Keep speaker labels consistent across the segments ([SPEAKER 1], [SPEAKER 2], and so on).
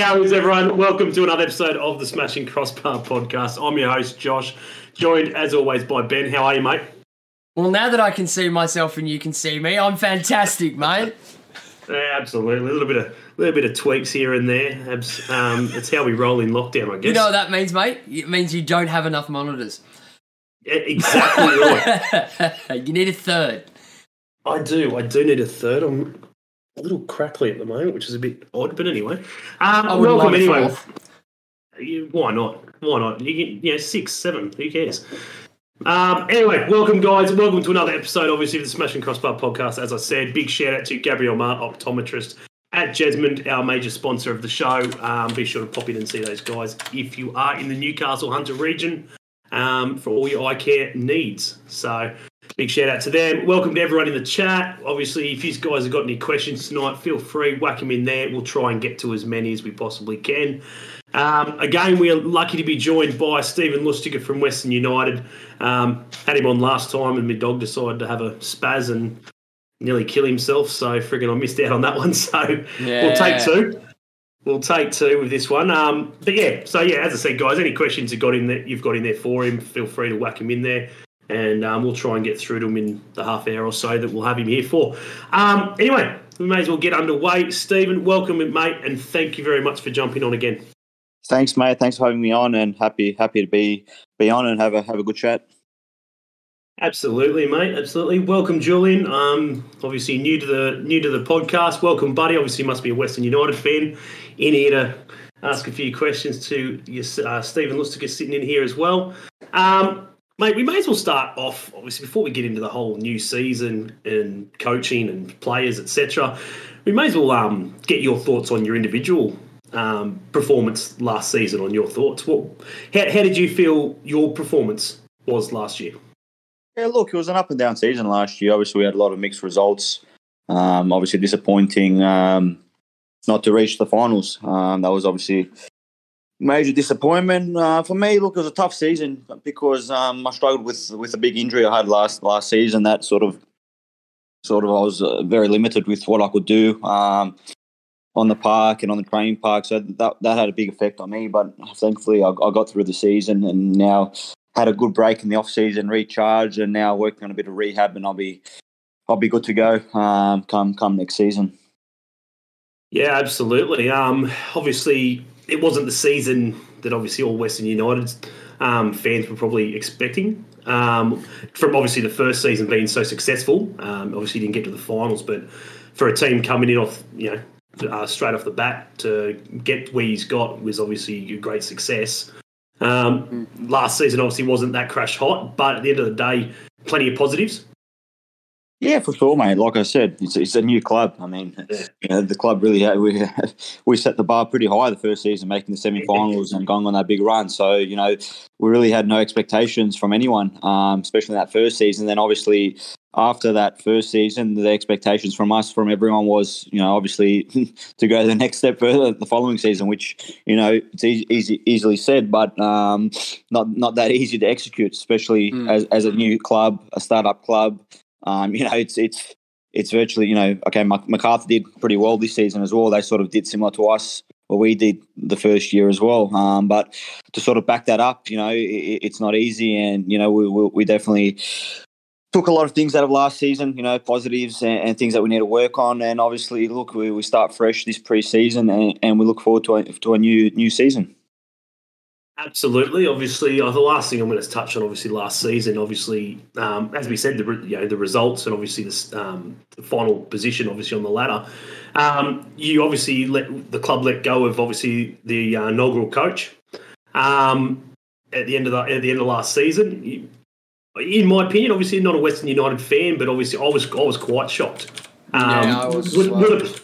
[SPEAKER 1] How is everyone? Welcome to another episode of the Smashing Crossbar podcast. I'm your host, Josh, joined as always by Ben. How are you, mate?
[SPEAKER 2] Well, now that I can see myself and you can see me, I'm fantastic, mate.
[SPEAKER 1] Yeah, absolutely. A little bit of a little bit of tweaks here and there. Um, it's how we roll in lockdown, I guess.
[SPEAKER 2] You know what that means, mate? It means you don't have enough monitors.
[SPEAKER 1] Yeah, exactly right.
[SPEAKER 2] you need a third.
[SPEAKER 1] I do. I do need a third. I'm a little crackly at the moment, which is a bit odd, but anyway. Um, welcome anyway. You- Why not? Why not? You get, yeah, six, seven. Who cares? Um, anyway, welcome guys. Welcome to another episode, obviously, of the Smashing Crossbar podcast. As I said, big shout out to Gabriel Mar, optometrist at Jesmond, our major sponsor of the show. Um, be sure to pop in and see those guys if you are in the Newcastle Hunter region um, for all your eye care needs. So, big shout out to them. Welcome to everyone in the chat. Obviously, if you guys have got any questions tonight, feel free, whack them in there. We'll try and get to as many as we possibly can. Um, again, we are lucky to be joined by Stephen Lustica from Western United. Um, had him on last time, and my dog decided to have a spaz and nearly kill himself. So, friggin', I missed out on that one. So, we'll take two. We'll take two with this one. Um, but yeah, so yeah, as I said, guys, any questions you've got in there, you've got in there for him, feel free to whack him in there, and um, we'll try and get through to him in the half hour or so that we'll have him here for. Um, anyway, we may as well get underway. Stephen, welcome, mate, and thank you very much for jumping on again.
[SPEAKER 3] Thanks, mate. Thanks for having me on, and happy happy to be be on and have a have a good chat.
[SPEAKER 1] Absolutely, mate. Absolutely. Welcome, Julian. Um, obviously new to the new to the podcast. Welcome, buddy. Obviously, you must be a Western United fan. In here to ask a few questions to your, uh, Stephen Lustica sitting in here as well. Um, mate, we may as well start off. Obviously, before we get into the whole new season and coaching and players, etc. We may as well um, get your thoughts on your individual um, performance last season. On your thoughts, what? How, how did you feel your performance was last year?
[SPEAKER 3] Yeah, look, it was an up and down season last year. Obviously, we had a lot of mixed results. Um, obviously, disappointing um, not to reach the finals. Um, that was obviously major disappointment uh, for me. Look, it was a tough season because um, I struggled with with a big injury I had last last season. That sort of sort of I was uh, very limited with what I could do. Um, on the park and on the training park, so that that had a big effect on me. But thankfully, I, I got through the season, and now had a good break in the off season, recharged, and now working on a bit of rehab, and I'll be I'll be good to go um, come come next season.
[SPEAKER 1] Yeah, absolutely. Um, obviously, it wasn't the season that obviously all Western United um, fans were probably expecting. Um, from obviously the first season being so successful, um, obviously didn't get to the finals, but for a team coming in off, you know, uh, straight off the bat to get where he's got was obviously a great success. Um, last season obviously wasn't that crash hot, but at the end of the day, plenty of positives.
[SPEAKER 3] Yeah, for sure, mate. Like I said, it's, it's a new club. I mean,
[SPEAKER 1] Yeah.
[SPEAKER 3] you know, the club really had, we we set the bar pretty high the first season, making the semi-finals and going on that big run. So you know, we really had no expectations from anyone, um, especially that first season. Then obviously after that first season, the expectations from us, from everyone, was you know obviously to go the next step further the following season, which you know it's easy, easy easily said, but um, not not that easy to execute, especially
[SPEAKER 2] Mm.
[SPEAKER 3] as as a new club, a startup club. Um, you know, it's it's it's virtually you know okay. MacArthur did pretty well this season as well. They sort of did similar to us, what we did the first year as well. Um, but to sort of back that up, you know, it, it's not easy, and you know, we we, we definitely took a lot of things out of last season, you know, positives and, and things that we need to work on. And obviously, look, we, we start fresh this preseason, and, and we look forward to a, to a new new season.
[SPEAKER 1] Absolutely. Obviously, uh, the last thing I'm going to touch on, obviously, last season, obviously, um, as we said, the you know the results and obviously this, um, the final position, obviously on the ladder. Um, you obviously let the club let go of obviously the uh, inaugural coach um, at the end of the at the end of last season. You- in my opinion, obviously not a Western United fan, but obviously I was I was quite shocked. Um,
[SPEAKER 2] Yeah, I was
[SPEAKER 1] were, were the,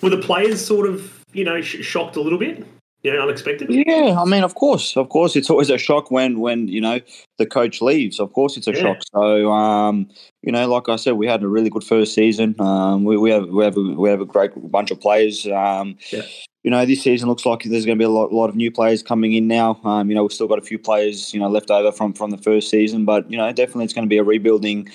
[SPEAKER 1] were the players sort of you know sh- shocked a little bit, know, unexpected?
[SPEAKER 3] Yeah, I mean, of course, of course, it's always a shock when when you know the coach leaves. Of course, it's a
[SPEAKER 1] Yeah.
[SPEAKER 3] shock. So, um, you know, like I said, we had a really good first season. Um, we, we have we have a, we have a great bunch of players. Um,
[SPEAKER 1] Yeah.
[SPEAKER 3] You know, this season looks like there's going to be a lot, lot of new players coming in now. Um, you know, we've still got a few players, you know, left over from from the first season, but you know, definitely it's going to be a rebuilding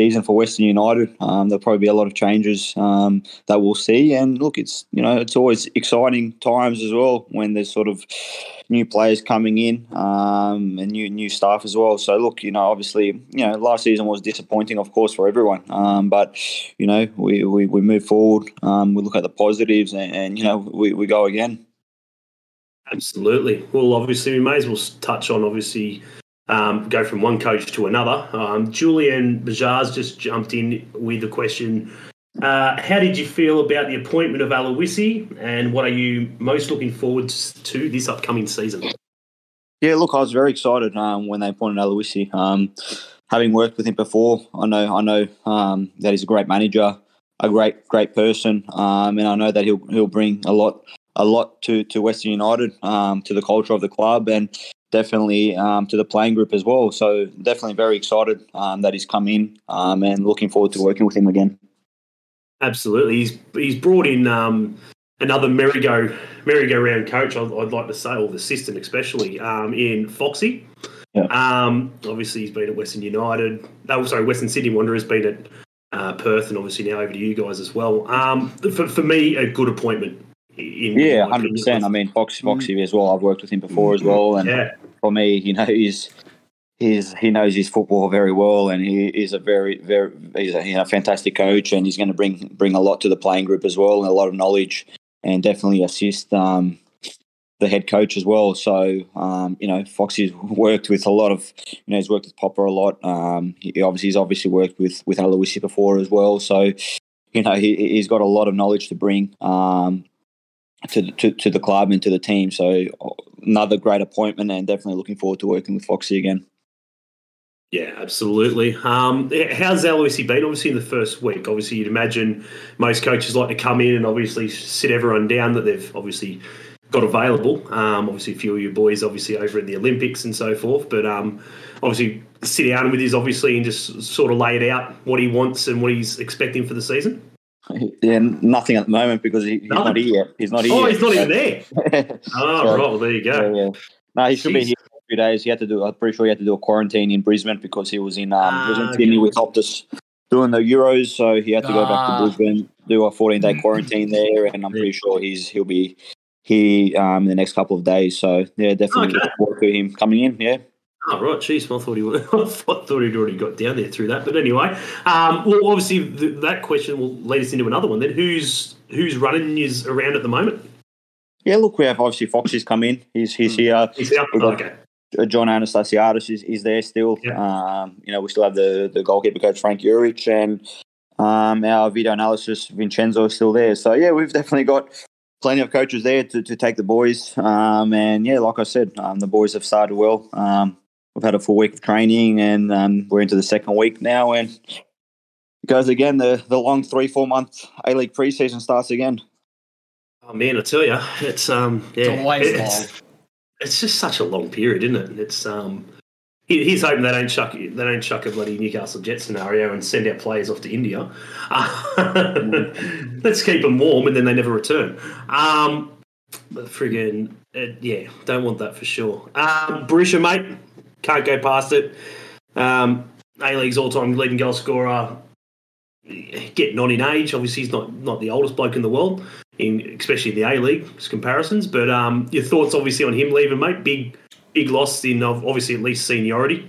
[SPEAKER 3] season for Western United. Um, there'll probably be a lot of changes um, that we'll see. And look, it's you know it's always exciting times as well when there's sort of new players coming in um, and new new staff as well. So look, you know, obviously, you know, last season was disappointing, of course, for everyone. Um, but you know, we, we, we move forward. Um, we look at the positives, and, and you know, we, we go again.
[SPEAKER 1] Absolutely. Well, obviously, we may as well touch on obviously um, go from one coach to another. Um, Julian Bajaz just jumped in with the question uh, How did you feel about the appointment of Aloisi, and what are you most looking forward to this upcoming season?
[SPEAKER 3] Yeah, look, I was very excited um, when they appointed Aloisi. Um, having worked with him before, I know I know um, that he's a great manager, a great great person, um, and I know that he'll he'll bring a lot a lot to to Western United, um, to the culture of the club, and definitely um, to the playing group as well. So definitely very excited um, that he's come in um, and looking forward to working with him again.
[SPEAKER 1] Absolutely, he's he's brought in um, another merry-go merry-go-round coach. I'd, I'd, like to say, or the assistant especially um, in Foxy.
[SPEAKER 3] Yeah.
[SPEAKER 1] Um, obviously, he's been at Western United. Oh, sorry, Western Sydney Wanderers. Been at uh, Perth, and obviously now over to you guys as well. for, for me, a good appointment
[SPEAKER 3] yeah, hundred percent. I mean, Fox, Foxy mm. as well. I've worked with him before as well, and yeah. For me, you know, he's he's he knows his football very well, and he is a very very he's a you know, fantastic coach, and he's going to bring bring a lot to the playing group as well, and a lot of knowledge, and definitely assist um, the head coach as well. So um, you know, Foxy's worked with a lot of you know he's worked with Popper a lot. Um, he obviously he's obviously worked with with Aloisi before as well, so. You know, he, he's got a lot of knowledge to bring. Um, to, to, to the club and to the team. So another great appointment, and definitely looking forward to working with Foxy again.
[SPEAKER 1] Yeah, absolutely. Um, how's Aloisi been? Obviously, in the first week, obviously, you'd imagine most coaches like to come in and obviously sit everyone down that they've obviously got available. Um, obviously, a few of your boys, obviously, over in the Olympics and so forth. But um, obviously, sit down with his obviously and just sort of lay it out what he wants and what he's expecting for the season.
[SPEAKER 3] Yeah, nothing at the moment because he, he's not here yet. He's not here.
[SPEAKER 1] Oh, he's not even there. oh, so, right. Well, there you go. Yeah, yeah.
[SPEAKER 3] No, he should Jeez. be here for a few days. He had to do. I'm pretty sure he had to do a quarantine in Brisbane because he was in. Um, he was in ah, Sydney with Optus doing the Euros, so he had to go back to ah. Brisbane, do a 14 day quarantine there, and I'm pretty sure he's he'll be here um, in the next couple of days. So yeah, definitely okay. look forward to him coming in. Yeah.
[SPEAKER 1] Oh right, jeez, I thought he would, I thought he'd already got down there through that. But anyway, um, well, obviously that question will lead us into another one. Then who's who's running is around at the moment?
[SPEAKER 3] Yeah, look, we have obviously Foxy's come in. He's he's hmm. here.
[SPEAKER 1] He's here. okay.
[SPEAKER 3] John Anastasiadis is, is there still. Yeah. Um, you know, we still have the, the goalkeeper coach Frank Juric and um, our video analysis Vincenzo is still there. So yeah, we've definitely got plenty of coaches there to, to take the boys. Um, and yeah, like I said, um, the boys have started well. Um, we've had a full week of training, and um, we're into the second week now, and it goes again. The the long three four month A League preseason starts again.
[SPEAKER 1] Oh man, I tell you, it's um yeah, it's, it's, it's, just such a long period, isn't it? It's um. He's hoping they don't chuck they don't chuck a bloody Newcastle Jet scenario and send our players off to India. Uh, let's keep them warm and then they never return. Um, but friggin' uh, yeah, don't want that for sure. Um, Berisha, mate, can't go past it. Um, A League's all time leading goal scorer, getting on in age. Obviously, he's not not the oldest bloke in the world, in especially in the A League comparisons. But um, your thoughts, obviously, on him leaving, mate? Big big loss in obviously at least seniority.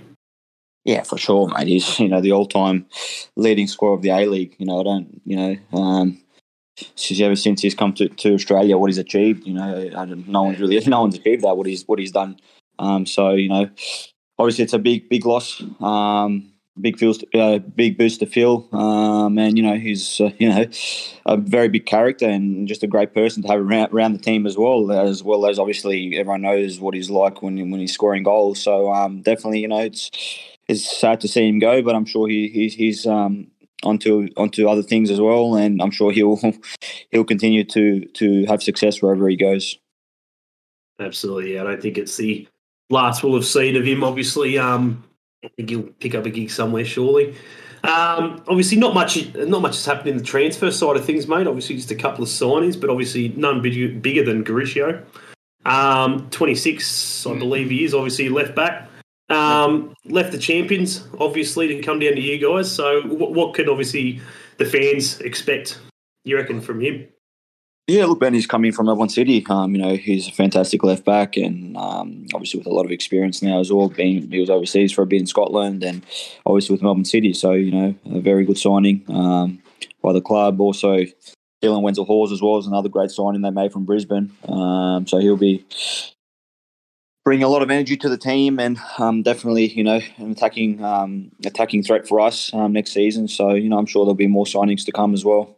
[SPEAKER 3] Yeah, for sure, mate. He's you know the all time leading scorer of the A League. You know, I don't you know. Um, since ever since he's come to, to Australia, what he's achieved, you know, no one's really no one's achieved that. What he's what he's done. Um, so you know, obviously it's a big big loss. Um, big feels uh, big boost to Phil. Um, and you know he's uh, you know a very big character and just a great person to have around, around the team as well. As well as obviously everyone knows what he's like when when he's scoring goals. So um, definitely you know it's it's sad to see him go, but I'm sure he, he's he's um, onto onto other things as well, and I'm sure he'll he'll continue to to have success wherever he goes.
[SPEAKER 1] Absolutely, yeah. I don't think it's the last we'll have seen of him. Obviously, um, I think he'll pick up a gig somewhere surely. Um, obviously, not much. Not much has happened in the transfer side of things, mate. Obviously, just a couple of signings, but obviously none bigger, bigger than Garuccio. Um, 26, I believe he is. Obviously, left back. Um, left the champions, obviously, to come down to you guys. So, what, what can obviously the fans expect? You reckon from him?
[SPEAKER 3] Yeah, look, Benny's coming from Melbourne City. Um, you know, he's a fantastic left back, and um, obviously with a lot of experience now as well. Being he was overseas for a bit in Scotland, and obviously with Melbourne City. So you know, a very good signing um, by the club. Also, Dylan Wenzel Halls as well is another great signing they made from Brisbane. Um, so he'll be bringing a lot of energy to the team, and um, definitely you know an attacking um, attacking threat for us next season. So you know, I'm sure there'll be more signings to come as well.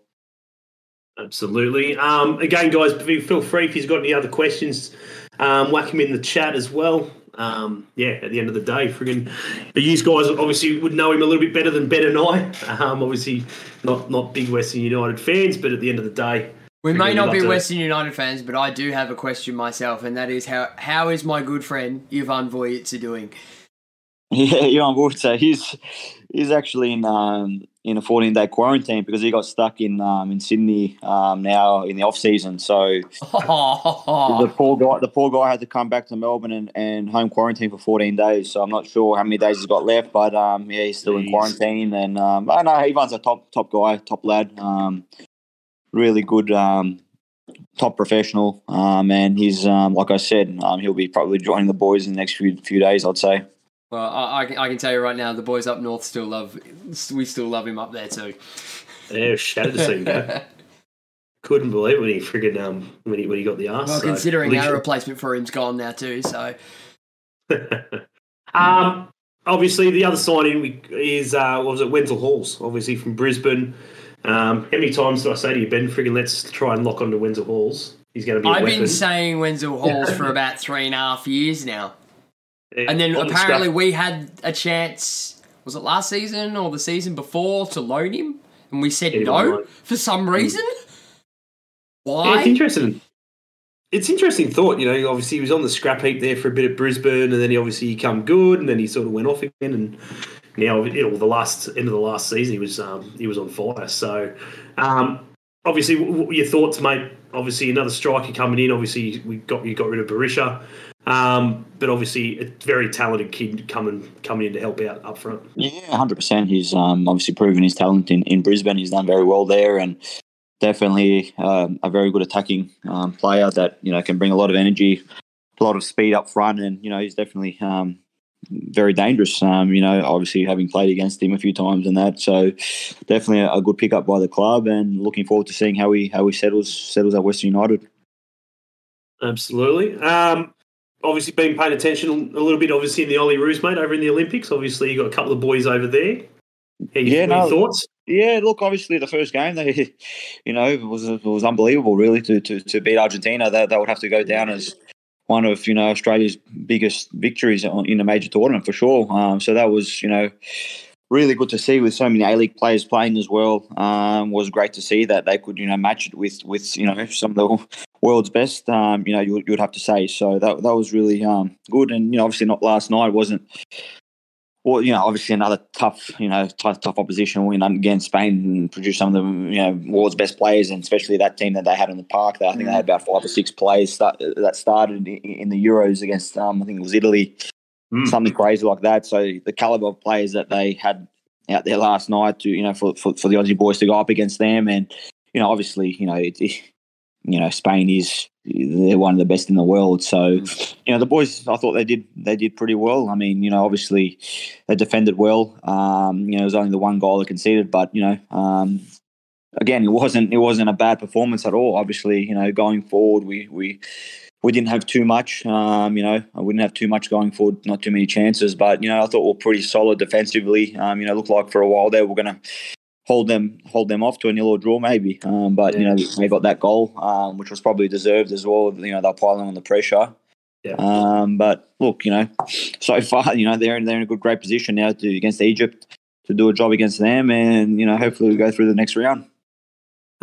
[SPEAKER 1] Absolutely. Um, again, guys, feel free if you've got any other questions, um, whack them in the chat as well. Um, yeah, at the end of the day, friggin' you guys obviously would know him a little bit better than Ben and I. Um, obviously, not not big Western United fans, but at the end of the day,
[SPEAKER 2] we may not be
[SPEAKER 1] to-
[SPEAKER 2] Western United fans, but I do have a question myself, and that is how how is my good friend Ivan Vujica doing?
[SPEAKER 3] Yeah, you're. So he's he's actually in um, in a 14 day quarantine because he got stuck in um, in Sydney um, now in the off season. So the poor guy the poor guy had to come back to Melbourne and, and home quarantine for 14 days. So I'm not sure how many days he's got left, but um, yeah, he's still in quarantine. And um, I know Ivan's a top top guy, top lad, um, really good. Um, Top professional, um, and he's um, like I said, um, he'll be probably joining the boys in the next few few days. I'd say.
[SPEAKER 2] Well, I, I, can, I can tell you right now, the boys up north still love. We still love him up there too.
[SPEAKER 1] Yeah, shattered to see. Couldn't believe when he friggin' um when he when he got the arse.
[SPEAKER 2] Well,
[SPEAKER 1] so-
[SPEAKER 2] considering
[SPEAKER 1] Literally-
[SPEAKER 2] our replacement for him's gone now too, so
[SPEAKER 1] um, obviously, the other signing is uh, what was it Wenzel Halls, obviously from Brisbane. Um, how many times do I say to you, Ben? Friggin' let's try and lock onto Wenzel Halls. He's going to be.
[SPEAKER 2] I've been saying Wenzel Halls for about three and a half years now,
[SPEAKER 1] Yeah,
[SPEAKER 2] and then apparently we had a chance. Was it last season or the season before to loan him, and we said
[SPEAKER 1] Yeah,
[SPEAKER 2] no for some reason?
[SPEAKER 1] Yeah,
[SPEAKER 2] Why?
[SPEAKER 1] it's interesting. It's interesting thought, you know. Obviously, he was on the scrap heap there for a bit at Brisbane, and then he obviously he come good, and then he sort of went off again, and now you know, the last end of the last season he was um, he was on fire. So, um, obviously, w- w- your thoughts, mate? Obviously, another striker coming in. Obviously, we got you got rid of Berisha, um, but obviously a very talented kid coming coming in to help out up front.
[SPEAKER 3] Yeah, hundred percent. He's um, obviously proven his talent in, in Brisbane. He's done very well there, and definitely um, a very good attacking um, player that you know can bring a lot of energy, a lot of speed up front, and you know he's definitely um, very dangerous. Um, you know, obviously having played against him a few times and that, so definitely a, a good pickup by the club, and looking forward to seeing how he how he settles settles at Western United.
[SPEAKER 1] Absolutely. Um, obviously, been paying attention a little bit, obviously, in the Olyroos, mate, over in the Olympics. Obviously, you got a couple of boys over there. How you,
[SPEAKER 3] Yeah, no.
[SPEAKER 1] thoughts?
[SPEAKER 3] Yeah, look, obviously the first game, they, you know, it was it was unbelievable, really, to to, to beat Argentina. That that would have to go down as one of you know Australia's biggest victories in a major tournament for sure. Um, so that was you know really good to see with so many A League players playing as well. Um, was great to see that they could you know match it with with you know some of the world's best. Um, you know, you, you would have to say. So that that was really um good, and you know, obviously not last night wasn't well, you know, obviously another tough, you know, tough, tough opposition. Know, against Spain and produced some of the, you know, world's best players, and especially that team that they had in the park. That I think they had about five or six players start, that started in the Euros against, um, I think it was Italy,
[SPEAKER 1] Mm.
[SPEAKER 3] something crazy like that. So the caliber of players that they had out there last night to, you know, for for, for the Aussie boys to go up against them, and you know, obviously, you know, it, it- you know, Spain is they're one of the best in the world. So, you know, the boys, I thought they did they did pretty well. I mean, you know, obviously they defended well. Um, you know, it was only the one goal they conceded, but you know, um, again, it wasn't it wasn't a bad performance at all. Obviously, you know, going forward, we we we didn't have too much. Um, you know, we didn't have too much going forward, not too many chances. But you know, I thought we we're pretty solid defensively. Um, you know, looked like for a while there we're going to hold them hold them off to a nil or draw maybe. Um, but you know, they got that goal, um, which was probably deserved as well. You know, they're piling on the pressure.
[SPEAKER 1] Yeah.
[SPEAKER 3] Um, but look, you know, so far, you know, they're in, they're in a good, great position now to against Egypt to do a job against them, and you know, hopefully we go through the next round.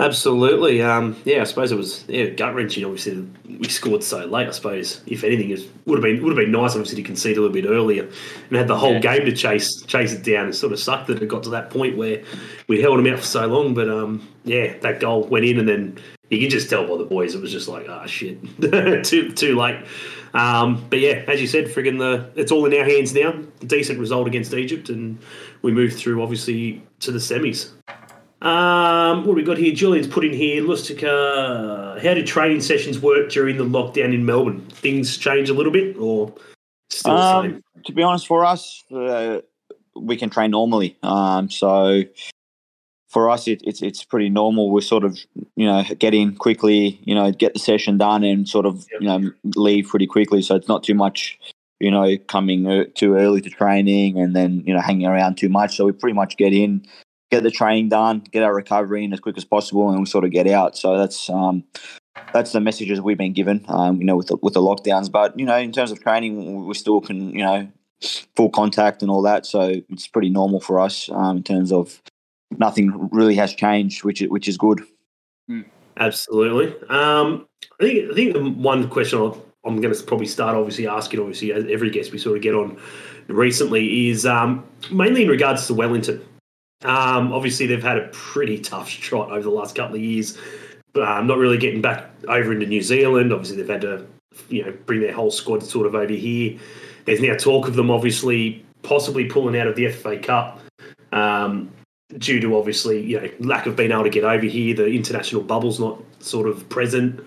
[SPEAKER 1] Absolutely. Um, yeah, I suppose it was yeah, gut wrenching. Obviously, we scored so late. I suppose if anything, it would have been would have been nice. Obviously, to concede a little bit earlier and had the whole
[SPEAKER 2] Yeah.
[SPEAKER 1] game to chase chase it down. It sort of sucked that it got to that point where we held them out for so long. But um, yeah, that goal went in, and then you can just tell by the boys it was just like ah shit, too too late. Um, but yeah, as you said, friggin' the it's all in our hands now. Decent result against Egypt, and we move through obviously to the semis. Um, what have we got here? Julian's put in here. Lustica, how did training sessions work during the lockdown in Melbourne? Things change a little bit, or still the
[SPEAKER 3] Um,
[SPEAKER 1] same?
[SPEAKER 3] to be honest, for us, uh, we can train normally. Um, so for us, it, it's it's pretty normal. We're sort of you know get in quickly, you know, get the session done, and sort of
[SPEAKER 1] Yep.
[SPEAKER 3] you know leave pretty quickly. So it's not too much, you know, coming uh, too early to training and then you know hanging around too much. So we pretty much get in, get the training done, get our recovery in as quick as possible, and we sort of get out. So that's um, that's the messages we've been given, um, you know, with the, with the lockdowns. But you know, in terms of training, we still can, you know, full contact and all that. So it's pretty normal for us um, in terms of nothing really has changed, which is, which is good.
[SPEAKER 1] Absolutely. Um, I think I think the one question I'll, I'm going to probably start obviously asking obviously every guest we sort of get on recently is um, mainly in regards to Wellington. Um, obviously they've had a pretty tough trot over the last couple of years. Um, not really getting back over into New Zealand. Obviously they've had to you know bring their whole squad sort of over here. There's now talk of them obviously possibly pulling out of the FA Cup. Um, due to obviously you know lack of being able to get over here, the international bubble's not sort of present,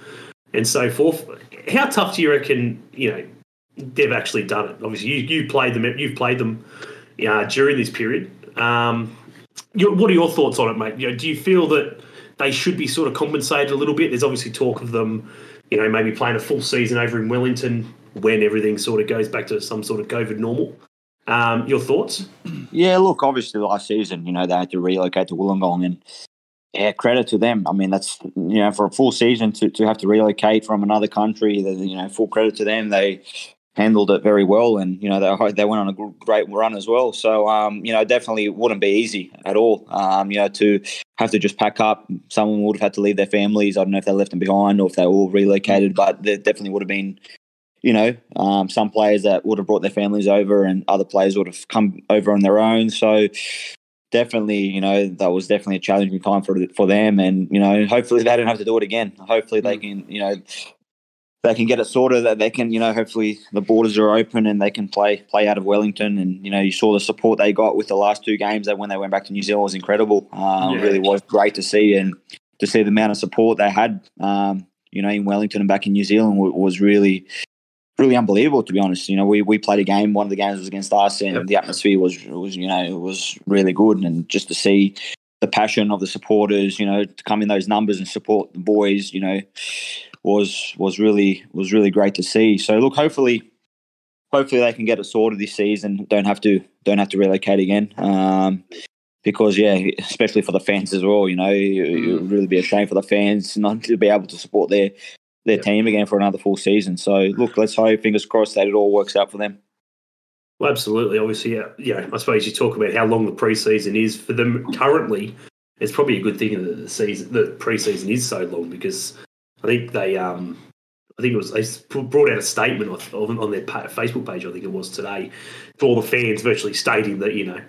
[SPEAKER 1] and so forth. How tough do you reckon you know they've actually done it? Obviously, you you played them, you've played them uh, during this period. Um, your, what are your thoughts on it, mate? You know, do you feel that they should be sort of compensated a little bit? There's obviously talk of them, you know, maybe playing a full season over in Wellington when everything sort of goes back to some sort of COVID normal. Um, your thoughts?
[SPEAKER 3] Yeah, look, obviously last season, you know, they had to relocate to Wollongong and yeah, credit to them. I mean, that's you know, for a full season to, to have to relocate from another country, you know, full credit to them. They handled it very well, and you know, they they went on a great run as well. So, um, you know, definitely wouldn't be easy at all. Um, you know, to have to just pack up. Someone would have had to leave their families. I don't know if they left them behind or if they all relocated, but there definitely would have been you know, um, some players that would have brought their families over, and other players would have come over on their own. So definitely, you know, that was definitely a challenging time for for them, and you know, hopefully they don't have to do it again. Hopefully they can, you know. They can get it sorted. That they can, you know, hopefully the borders are open and they can play play out of Wellington. And you know, you saw the support they got with the last two games. That when they went back to New Zealand was incredible. Um,
[SPEAKER 1] Yeah.
[SPEAKER 3] Really was great to see, and to see the amount of support they had, um, you know, in Wellington and back in New Zealand was really really unbelievable to be honest. You know, we, we played a game. One of the games was against us, and
[SPEAKER 1] Yep.
[SPEAKER 3] the atmosphere was was you know it was really good. And just to see the passion of the supporters, you know, to come in those numbers and support the boys, you know, was was really was really great to see. So look, hopefully. Hopefully they can get it sorted this season. Don't have to don't have to relocate again. Um, because yeah, especially for the fans as well. You know, it, it would really be a shame for the fans not to be able to support their their
[SPEAKER 1] Yep.
[SPEAKER 3] team again for another full season. So look, let's hope, fingers crossed, that it all works out for them.
[SPEAKER 1] Well, absolutely. Obviously, yeah, yeah. I suppose you talk about how long the preseason is for them currently. It's probably a good thing that the season, the preseason is so long because I think they, um, I think it was they brought out a statement on, on their Facebook page. I think it was today for all the fans, virtually stating that you know,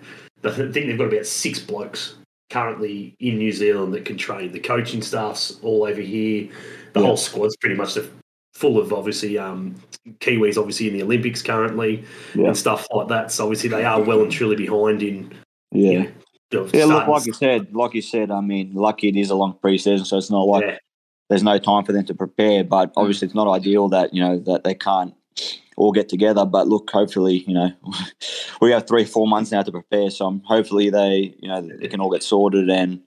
[SPEAKER 1] I think they've got about six blokes currently in New Zealand that can train. The coaching staff's all over here. The
[SPEAKER 3] Yeah.
[SPEAKER 1] whole squad's pretty much the, full of obviously um, Kiwis, obviously in the Olympics currently
[SPEAKER 3] Yeah.
[SPEAKER 1] and stuff like that. So obviously they are well and truly behind in
[SPEAKER 3] Yeah.
[SPEAKER 1] you know,
[SPEAKER 3] Yeah, look, like you said, like you said, I mean, lucky it is a long preseason, so it's not like
[SPEAKER 1] yeah,
[SPEAKER 3] there's no time for them to prepare. But obviously, it's not ideal that you know that they can't all get together. But look, hopefully, you know, we have three, four months now to prepare. So um, hopefully, they, you know, they can all get sorted, and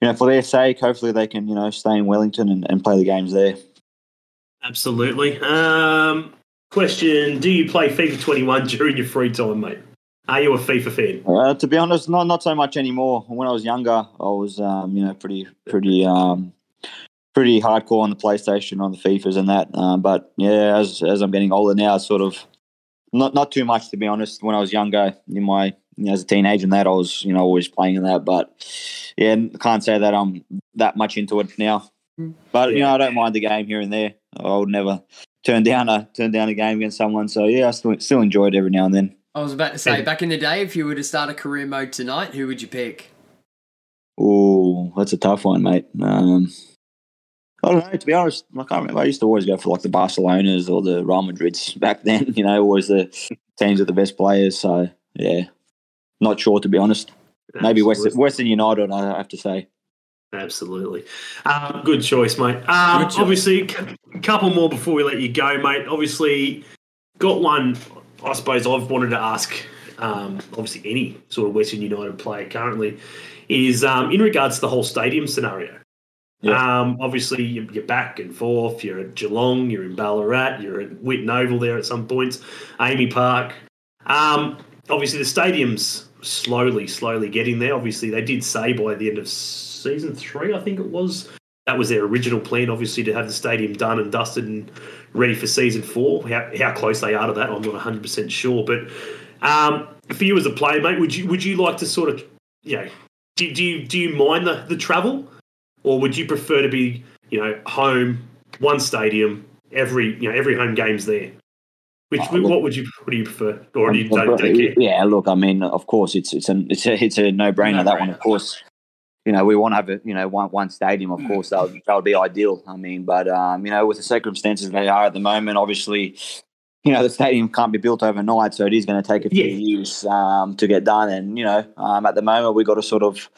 [SPEAKER 3] you know, for their sake, hopefully they can, you know, stay in Wellington and, and play the games there.
[SPEAKER 1] absolutely. Um, question: Do you play FIFA 21 during your free time, mate? Are you a FIFA fan?
[SPEAKER 3] Uh, to be honest, not not so much anymore. When I was younger, I was um, you know pretty pretty um, pretty hardcore on the PlayStation, on the FIFAs and that. Um, but yeah, as as I'm getting older now, sort of not not too much to be honest. When I was younger, in my you know, as a teenager, and that I was you know always playing in that. But yeah, can't say that I'm that much into it now. But you know, I don't mind the game here and there. I would never turn down a turn down a game against someone. So yeah, I still still enjoy it every now and then.
[SPEAKER 2] I was about to say, back in the day, if you were to start a career mode tonight, who would you pick?
[SPEAKER 3] Oh, that's a tough one, mate. Um, I don't know. To be honest, I can't remember. I used to always go for like the Barcelonas or the Real Madrids back then. You know, always the teams with the best players. So yeah, not sure to be honest. Maybe Western, Western United. I have to say.
[SPEAKER 1] Absolutely. Um, good choice, mate. Um,
[SPEAKER 2] Good choice.
[SPEAKER 1] obviously, a couple more before we let you go, mate. Obviously, got one, I suppose I've wanted to ask, um, obviously, any sort of Western United player currently, is um, in regards to the whole stadium scenario.
[SPEAKER 3] Yeah.
[SPEAKER 1] Um, obviously, you- you're back and forth. You're at Geelong, you're in Ballarat, you're at Whitten Oval there at some points, AAMI Park. Um, obviously, the stadium's slowly, slowly getting there. Obviously, they did say by the end of season three, I think it was, that was their original plan, obviously, to have the stadium done and dusted and ready for season four. How, how close they are to that, I'm not 100% sure. But um, for you as a player, mate, would you would you like to sort of, you know, do, do you do you mind the, the travel, or would you prefer to be, you know, home, one stadium, every you know every home game's there? Which
[SPEAKER 3] Oh, look-
[SPEAKER 1] what would you what do you prefer, or do you don't, don't care?
[SPEAKER 3] Yeah, look, I mean, of course, it's it's a it's a, it's a no brainer. That one, of course. You know, we want to have a you know one one stadium. Of course, that would, that would be ideal. I mean, but um, you know, with the circumstances they are at the moment, obviously, you know, the stadium can't be built overnight, so it is going to take a few
[SPEAKER 1] Yeah.
[SPEAKER 3] years um, to get done. And you know, um, at the moment, we've got to sort of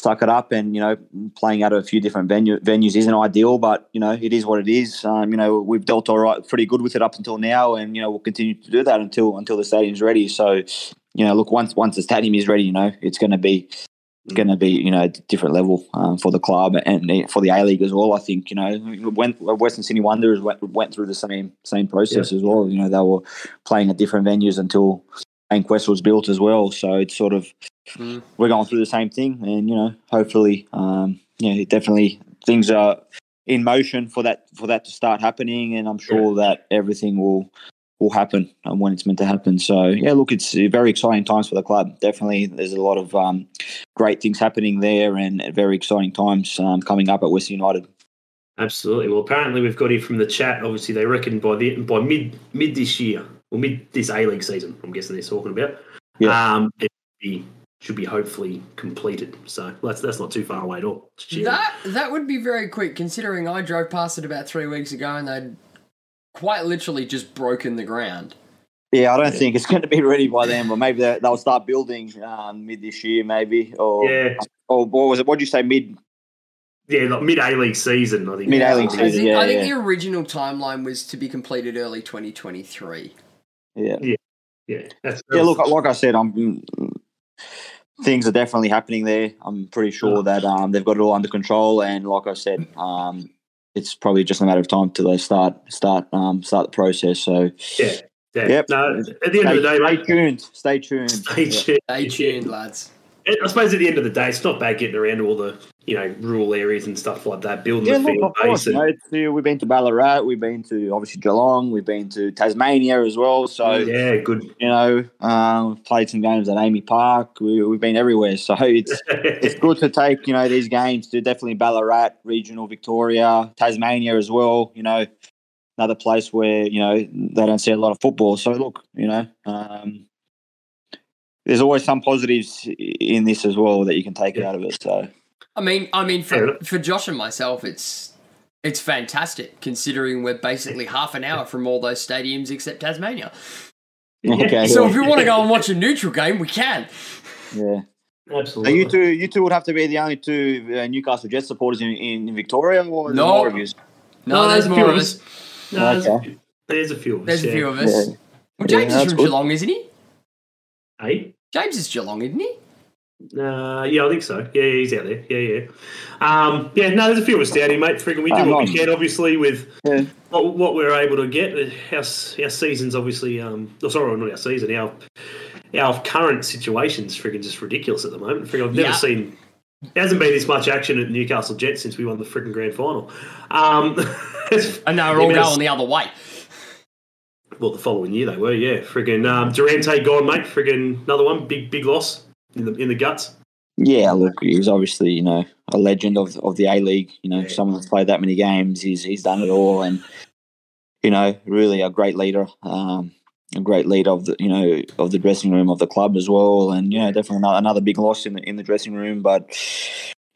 [SPEAKER 3] suck it up and you know playing out of a few different venue, venues isn't ideal but you know it is what it is um, you know we've dealt all right pretty good with it up until now and you know we'll continue to do that until until the stadium's ready so you know look once once the stadium is ready you know it's going to be it's going to be you know a different level um, for the club and for the A League as well. I think you know when Western Sydney Wanderers went, went through the same same process as well. You know they were playing at different venues until Bankwest was built as well. So it's sort of
[SPEAKER 2] Mm.
[SPEAKER 3] we're going through the same thing, and you know hopefully, um, yeah, definitely things are in motion for that for that to start happening, and I'm sure that everything will will happen when it's meant to happen. So yeah, look, it's very exciting times for the club. Definitely, there's a lot of um, great things happening there, and very exciting times um, coming up at West United.
[SPEAKER 1] Absolutely. Well, apparently we've got here from the chat. Obviously, they reckon by the by mid mid this year or mid this A League season, I'm guessing they're talking about.
[SPEAKER 3] Yeah.
[SPEAKER 1] Um, it should be, should be hopefully completed. So that's that's not too far away at all.
[SPEAKER 2] That that would be very quick, considering I drove past it about three weeks ago and they'd quite literally just broken the ground.
[SPEAKER 3] Yeah, I don't think it's going to be ready by then, but maybe they- they'll start building um, mid this year, maybe. Or
[SPEAKER 1] Yeah,
[SPEAKER 3] or what was it? What did you say? Mid?
[SPEAKER 1] yeah, like mid A League season. I think.
[SPEAKER 3] Mid A
[SPEAKER 2] I
[SPEAKER 3] League
[SPEAKER 2] think,
[SPEAKER 3] season, yeah,
[SPEAKER 2] I think
[SPEAKER 3] yeah.
[SPEAKER 2] the original timeline was to be completed early 2023.
[SPEAKER 3] Yeah.
[SPEAKER 1] Yeah, that's,
[SPEAKER 3] Yeah, look, like I said, I'm things are definitely happening there. I'm pretty sure that um, they've got it all under control, and like I said, um, it's probably just a matter of time till they start start um, start the process. So
[SPEAKER 1] yeah, yeah.
[SPEAKER 3] Yep.
[SPEAKER 1] No, at the end of the day,
[SPEAKER 3] stay
[SPEAKER 1] mate.
[SPEAKER 3] tuned. Stay tuned.
[SPEAKER 1] Stay tuned.
[SPEAKER 2] Stay tuned, lads.
[SPEAKER 1] I suppose at the end of the day, it's not bad getting around all the you know rural areas and stuff like that, building
[SPEAKER 3] Yeah,
[SPEAKER 1] the
[SPEAKER 3] look,
[SPEAKER 1] field base.
[SPEAKER 3] You know, we've been to Ballarat, we've been to obviously Geelong, we've been to Tasmania as well. So
[SPEAKER 1] yeah, good.
[SPEAKER 3] you know, um, we've played some games at AAMI Park. We, we've been everywhere. So it's it's good to take you know these games to definitely Ballarat, regional Victoria, Tasmania as well. You know, another place where you know they don't see a lot of football. So look, you know, um, there's always some positives in this as well that you can take out of it. So
[SPEAKER 2] I mean, I mean, for,
[SPEAKER 1] Yeah.
[SPEAKER 2] for Josh and myself, it's it's fantastic considering we're basically half an hour from all those stadiums except Tasmania.
[SPEAKER 3] okay,
[SPEAKER 2] So if we want to go and watch a neutral game, we can.
[SPEAKER 3] yeah. So
[SPEAKER 1] Absolutely.
[SPEAKER 3] you two, you two would have to be the only two uh, Newcastle Jets supporters in, in Victoria, or
[SPEAKER 2] No.
[SPEAKER 3] more of you?
[SPEAKER 2] No,
[SPEAKER 1] No,
[SPEAKER 2] there's
[SPEAKER 1] there's a
[SPEAKER 2] more
[SPEAKER 1] few
[SPEAKER 2] of
[SPEAKER 1] of
[SPEAKER 2] us.
[SPEAKER 1] No, there's, a
[SPEAKER 3] Okay.
[SPEAKER 1] few, there's a few of us.
[SPEAKER 2] There's a few of us.
[SPEAKER 3] Yeah.
[SPEAKER 2] Well,
[SPEAKER 3] Yeah,
[SPEAKER 2] James is from
[SPEAKER 3] good.
[SPEAKER 2] Geelong, isn't he?
[SPEAKER 1] Hey?
[SPEAKER 2] James is Geelong, isn't he?
[SPEAKER 1] Uh, yeah, I think so. Yeah, yeah, he's out there. Yeah, yeah. Um, yeah, no, there's a few of us down here, mate. Friggin' we do
[SPEAKER 3] Oh,
[SPEAKER 1] what
[SPEAKER 3] nice.
[SPEAKER 1] we can, obviously, with
[SPEAKER 3] Yeah.
[SPEAKER 1] what, what we're able to get. Our, our season's obviously, um, oh, sorry, not our season, our our current situation's friggin' just ridiculous at the moment. Friggin' I've never
[SPEAKER 2] Yeah.
[SPEAKER 1] seen, there hasn't been this much action at Newcastle Jets since we won the friggin' grand final. Um,
[SPEAKER 2] And they were all
[SPEAKER 1] Yeah, but
[SPEAKER 2] going the other way.
[SPEAKER 1] Well, the following year they were, yeah. Friggin' um, Durante gone, mate. Friggin' another one, big big loss in the in the guts.
[SPEAKER 3] Yeah, look, he's obviously you know a legend of of the A League. You know,
[SPEAKER 1] Yeah.
[SPEAKER 3] someone that's played that many games. He's he's done it all, and you know, really a great leader. Um, a great leader of the you know of the dressing room of the club as well, and you know definitely another, another big loss in the in the dressing room. But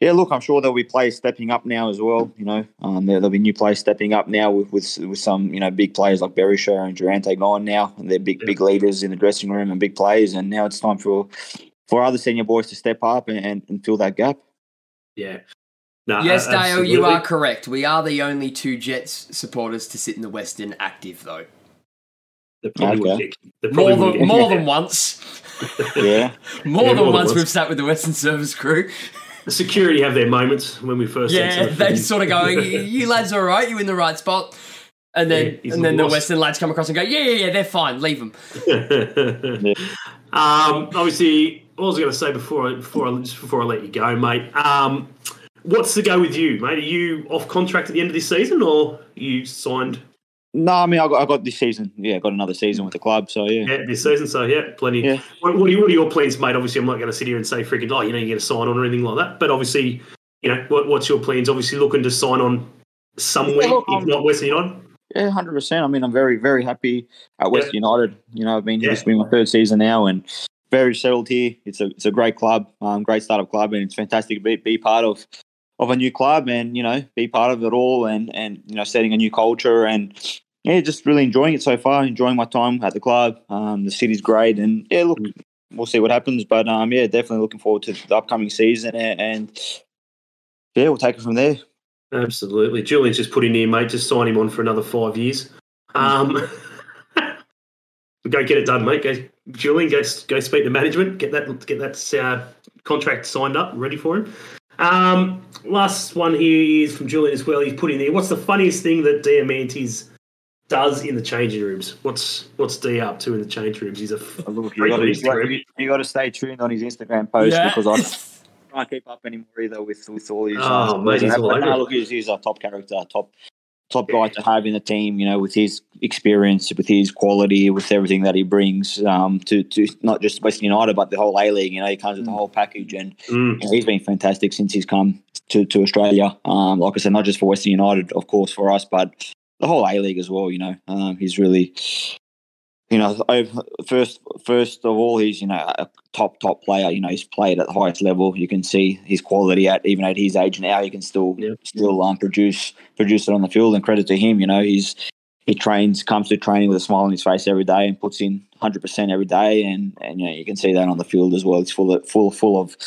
[SPEAKER 3] yeah, look, I'm sure there'll be players stepping up now as well. You know, um, there, will be new players stepping up now with, with with some you know big players like Berisha and Durante gone now. And they're big
[SPEAKER 1] Yeah.
[SPEAKER 3] big leaders in the dressing room and big players. And now it's time for for other senior boys to step up and, and, and fill that gap.
[SPEAKER 1] Yeah. No,
[SPEAKER 2] Yes,
[SPEAKER 1] a-
[SPEAKER 2] Dale, you are correct. We are the only two Jets supporters to sit in the Western active, though.
[SPEAKER 1] They probably
[SPEAKER 3] Okay.
[SPEAKER 1] get-
[SPEAKER 2] More than more than once.
[SPEAKER 3] Yeah,
[SPEAKER 2] More
[SPEAKER 1] Yeah,
[SPEAKER 2] than
[SPEAKER 1] more than
[SPEAKER 2] once
[SPEAKER 1] once.
[SPEAKER 2] we've sat with the Western Service crew.
[SPEAKER 1] The security have their moments when we first
[SPEAKER 2] Yeah,
[SPEAKER 1] enter the
[SPEAKER 2] they sort of go, "You, you lads are all right. You in the right spot." And then,
[SPEAKER 1] Yeah,
[SPEAKER 2] and then the. Western lads come across and go, "Yeah, yeah, yeah, they're fine. Leave them."
[SPEAKER 1] um, obviously, what was I going to say before I, before I just before I let you go, mate? Um, what's the go with you, mate? Are you off contract at the end of this season, or you signed
[SPEAKER 3] no, I mean I got I got this season. Yeah, I got another season with the club. So yeah,
[SPEAKER 1] yeah, this season? So yeah, plenty.
[SPEAKER 3] Yeah.
[SPEAKER 1] What, what, are, what are your plans, mate? Obviously, I'm not going to sit here and say freaking oh, you know, you get a sign on or anything like that. But obviously, you know, what, what's your plans? Obviously, looking to sign on somewhere,
[SPEAKER 3] Yeah, look,
[SPEAKER 1] if
[SPEAKER 3] I'm-
[SPEAKER 1] not Western United.
[SPEAKER 3] Yeah, hundred percent. I mean, I'm very, very happy at West
[SPEAKER 1] Yeah.
[SPEAKER 3] United. You know, I've been here.
[SPEAKER 1] Yeah.
[SPEAKER 3] This will be my third season now, and very settled here. It's a, it's a great club, um, great startup club, and it's fantastic to be, be part of, of a new club, and you know, be part of it all, and and you know, setting a new culture, and yeah, just really enjoying it so far. Enjoying my time at the club. Um, the city's great, and yeah, look, we'll see what happens, but um, yeah, definitely looking forward to the upcoming season, and, yeah, we'll take it from there.
[SPEAKER 1] Absolutely. Julian's just put in here, mate. Just sign him on for another five years. Um, go get it done, mate. Go, Julian, go go speak to management. Get that get that uh, contract signed up, ready for him. Um, last one here is from Julian as well. He's put in there. What's the funniest thing that Diamantes does in the changing rooms? What's what's D up to in the changing rooms? He's a f-
[SPEAKER 3] Look, you got to you got to stay tuned on his Instagram post
[SPEAKER 2] Yeah.
[SPEAKER 3] because I can't keep up anymore either with with all his.
[SPEAKER 1] Oh, mate, he's all over
[SPEAKER 3] look, he's, he's a top character, top top guy to have in the team. You know, with his experience, with his quality, with everything that he brings um, to to not just Western United but the whole A League. You know, he comes with the whole package, and
[SPEAKER 1] Mm,
[SPEAKER 3] you know, he's been fantastic since he's come to to Australia. Um, like I said, not just for Western United, of course, for us, but the whole A League as well. You know, um, he's really. You know, first first of all, he's you know a top top player. You know, he's played at the highest level. You can see his quality at even at his age now. He can still
[SPEAKER 1] Yeah.
[SPEAKER 3] still um, produce produce it on the field. And credit to him. You know, he's he trains comes to training with a smile on his face every day and puts in hundred percent every day. And and you know you can see that on the field as well. He's full of full full of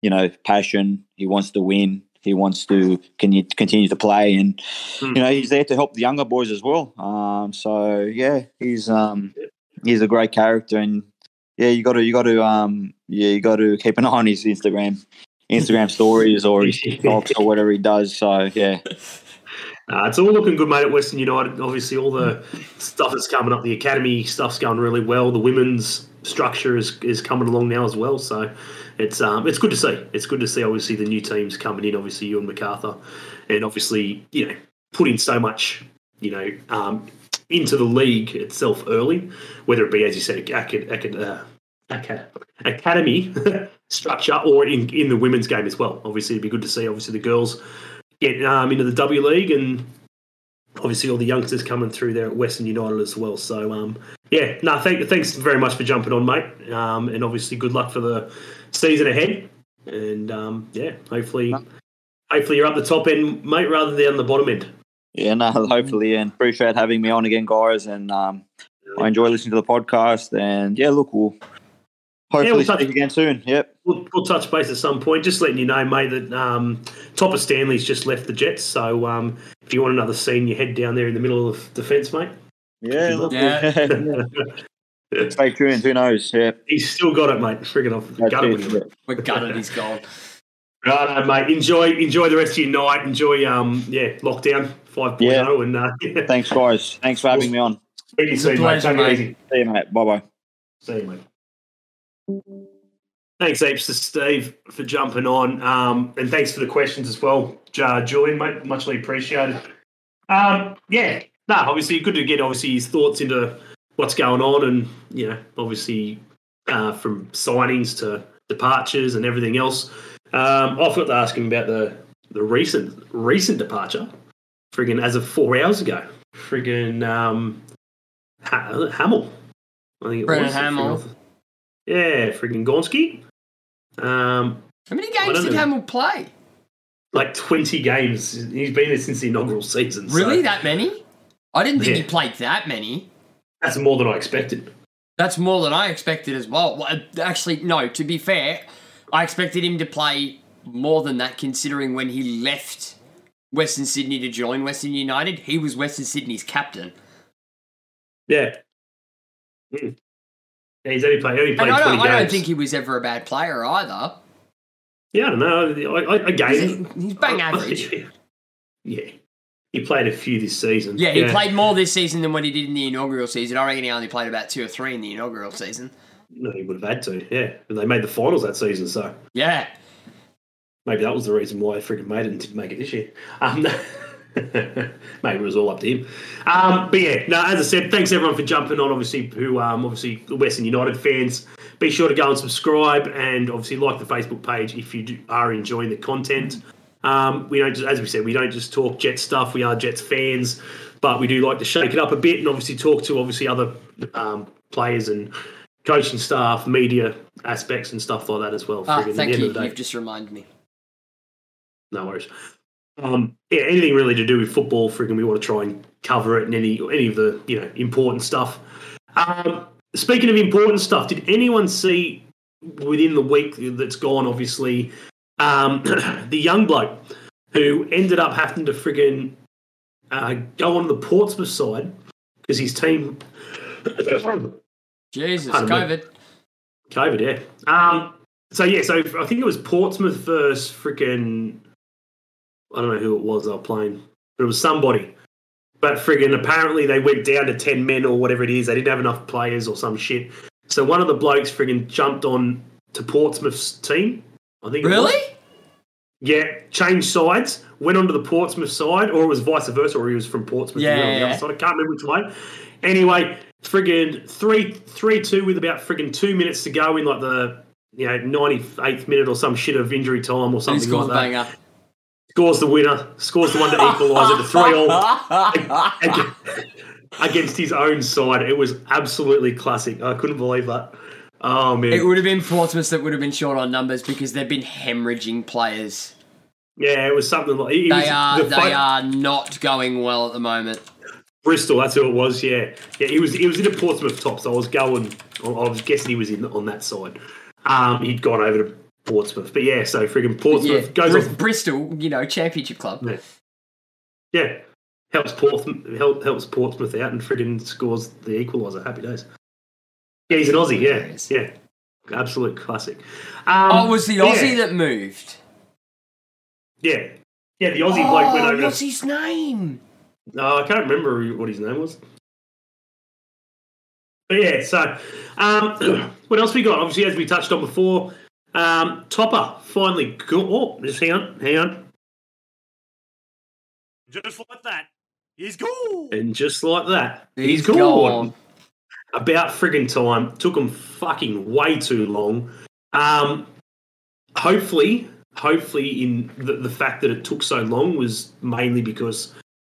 [SPEAKER 3] you know passion. He wants to win. He wants to can you continue to play, and
[SPEAKER 1] Hmm.
[SPEAKER 3] you know he's there to help the younger boys as well. Um, so yeah, he's um, he's a great character, and yeah, you got to you got to um, yeah, you got to keep an eye on his Instagram, Instagram stories or his TikToks or whatever he does. So yeah,
[SPEAKER 1] Uh, it's all looking good, mate, at Western United. Obviously, all the stuff that's coming up, the academy stuff's going really well. The women's structure is, is coming along now as well. So it's um, it's good to see. It's good to see, obviously, the new teams coming in. Obviously, you and MacArthur, and obviously, you know, putting so much, you know, um, into the league itself early, whether it be, as you said, acad- acad- uh, acad- academy structure or in, in the women's game as well. Obviously, it'd be good to see, obviously, the girls get um, into the W League and obviously all the youngsters coming through there at Western United as well. So um, yeah, no, thank, thanks very much for jumping on, mate. Um, and obviously good luck for the season ahead. And um, yeah, hopefully, hopefully you're up the top end, mate, rather than the bottom end.
[SPEAKER 3] yeah, no, hopefully, and appreciate having me on again, guys, and um, I enjoy listening to the podcast, and yeah, look, we'll hopefully
[SPEAKER 1] we'll touch-
[SPEAKER 3] speak again soon. Yep.
[SPEAKER 1] We'll, we'll touch base at some point. Just letting you know, mate, that um, Topor-Stanley's just left the Jets. So um, if you want another scene, you head down there in the middle of defence, mate,
[SPEAKER 3] Yeah, look,
[SPEAKER 2] Yeah.
[SPEAKER 3] stay tuned. Who knows? Yeah,
[SPEAKER 1] he's still got it, mate. Friggin' off.
[SPEAKER 3] that's
[SPEAKER 1] Got it
[SPEAKER 3] it.
[SPEAKER 1] with him.
[SPEAKER 2] We're gutted he's gone.
[SPEAKER 1] Right, mate. Enjoy, enjoy the rest of your night. Enjoy, um, yeah, lockdown 5.0.
[SPEAKER 3] Yeah.
[SPEAKER 1] And uh,
[SPEAKER 3] Thanks, guys. Thanks for having me on.
[SPEAKER 1] speak to you soon, mate.
[SPEAKER 2] pleasure,
[SPEAKER 1] Take it easy.
[SPEAKER 3] See you, mate. Bye bye.
[SPEAKER 1] See you, mate. Thanks heaps to Steve for jumping on, um, and thanks for the questions as well, J- Julian, mate. Muchly appreciated. Um, yeah, no, obviously good to get obviously his thoughts into what's going on, and you know, obviously uh, from signings to departures and everything else. Um, I forgot to ask him about the the recent recent departure, friggin' as of four hours ago, friggin' um, ha- Hamill. I think it
[SPEAKER 2] Brendan
[SPEAKER 1] was
[SPEAKER 2] Hamill.
[SPEAKER 1] Yeah, friggin' Gonski. Um,
[SPEAKER 2] How many games did
[SPEAKER 1] know.
[SPEAKER 2] Hamill play?
[SPEAKER 1] like twenty games. He's been there since the inaugural season. so
[SPEAKER 2] Really, that many? I didn't think he played that many.
[SPEAKER 1] that's more than I expected.
[SPEAKER 2] That's more than I expected as well. Well, Actually, no. To be fair, I expected him to play more than that, considering when he left Western Sydney to join Western United, he was Western Sydney's captain.
[SPEAKER 1] Yeah. Mm. Yeah, he's only played, only played
[SPEAKER 2] And I
[SPEAKER 1] 20
[SPEAKER 2] don't, I don't think he was ever a bad player either.
[SPEAKER 1] yeah, I don't know. I, I, again,
[SPEAKER 2] He's, he's bang
[SPEAKER 1] I-
[SPEAKER 2] average.
[SPEAKER 1] Yeah. He played a few this season.
[SPEAKER 2] Yeah, he played more this season than what he did in the inaugural season. I reckon he only played about two or three in the inaugural season.
[SPEAKER 1] No, he would have had to, yeah. And they made the finals that season, so
[SPEAKER 2] Yeah.
[SPEAKER 1] maybe that was the reason why they freaking made it and didn't make it this year. Um, maybe it was all up to him. Um, but yeah, no, as I said, thanks everyone for jumping on. Obviously, who um, obviously the Western United fans, be sure to go and subscribe and obviously like the Facebook page if you do, are enjoying the content. Um, we don't just, as we said, we don't just talk Jets stuff. We are Jets fans, but we do like to shake it up a bit and obviously talk to obviously other um, players and coaching staff, media aspects and stuff like that as well.
[SPEAKER 2] Ah, thank you.
[SPEAKER 1] of the day.
[SPEAKER 2] You've just reminded me.
[SPEAKER 1] No worries. Um, yeah, anything really to do with football, friggin' we want to try and cover it and any any of the you know important stuff. Um, speaking of important stuff, did anyone see within the week that's gone? Obviously, um, the young bloke who ended up having to friggin' uh, go on the Portsmouth side because his team.
[SPEAKER 2] Jesus,
[SPEAKER 1] Pardon me.
[SPEAKER 2] COVID.
[SPEAKER 1] COVID, yeah. Um, so yeah, so I think it was Portsmouth versus freaking I don't know who it was they were playing, but it was somebody. But friggin' apparently they went down to ten men or whatever it is. They didn't have enough players or some shit. So one of the blokes friggin' jumped on to Portsmouth's team. I think.
[SPEAKER 2] Really?
[SPEAKER 1] Yeah, changed sides, went onto the Portsmouth side, or it was vice versa, or he was from Portsmouth
[SPEAKER 2] Yeah,
[SPEAKER 1] to the
[SPEAKER 2] yeah.
[SPEAKER 1] other side. I can't remember which way. Anyway, friggin' three three two with about friggin' two minutes to go in like the you know ninety eighth minute or some shit of injury time or something like that.
[SPEAKER 2] banger.
[SPEAKER 1] Scores the winner, scores the one to equalise it to three all against his own side. It was absolutely classic. I couldn't believe that. Oh man,
[SPEAKER 2] It would have been Portsmouth that would have been short on numbers because they've been hemorrhaging players.
[SPEAKER 1] yeah, it was something like it
[SPEAKER 2] They are
[SPEAKER 1] the
[SPEAKER 2] they are not going well at the moment.
[SPEAKER 1] Bristol, that's who it was. Yeah, yeah. He was he was in a Portsmouth top, so I was going. I was guessing he was in on that side. Um, he'd gone over to Portsmouth, but yeah. So friggin'
[SPEAKER 2] Yeah,
[SPEAKER 1] Portsmouth goes
[SPEAKER 2] Bris-
[SPEAKER 1] off.
[SPEAKER 2] Bristol, you know, championship club.
[SPEAKER 1] Yeah. Yeah, helps Portsmouth help, helps Portsmouth out and frigging scores the equaliser. Happy days. Yeah, he's an Aussie. Yeah,
[SPEAKER 2] Hilarious.
[SPEAKER 1] yeah. Absolute classic. Um,
[SPEAKER 2] Oh, it was the
[SPEAKER 1] yeah,
[SPEAKER 2] Aussie that moved.
[SPEAKER 1] Yeah, yeah. The Aussie bloke went
[SPEAKER 2] Oh,
[SPEAKER 1] over.
[SPEAKER 2] what's
[SPEAKER 1] To,
[SPEAKER 2] his name?
[SPEAKER 1] no, I can't remember what his name was. But yeah, so um, what else we got? Obviously, as we touched on before, um, Topper finally go Oh, just hang on, hang on.
[SPEAKER 4] Just like that. He's gone.
[SPEAKER 1] And just like that,
[SPEAKER 2] He's
[SPEAKER 1] gone.
[SPEAKER 2] gone.
[SPEAKER 1] About friggin' time. Took them fucking way too long. Um, hopefully, hopefully, in the, the fact that it took so long was mainly because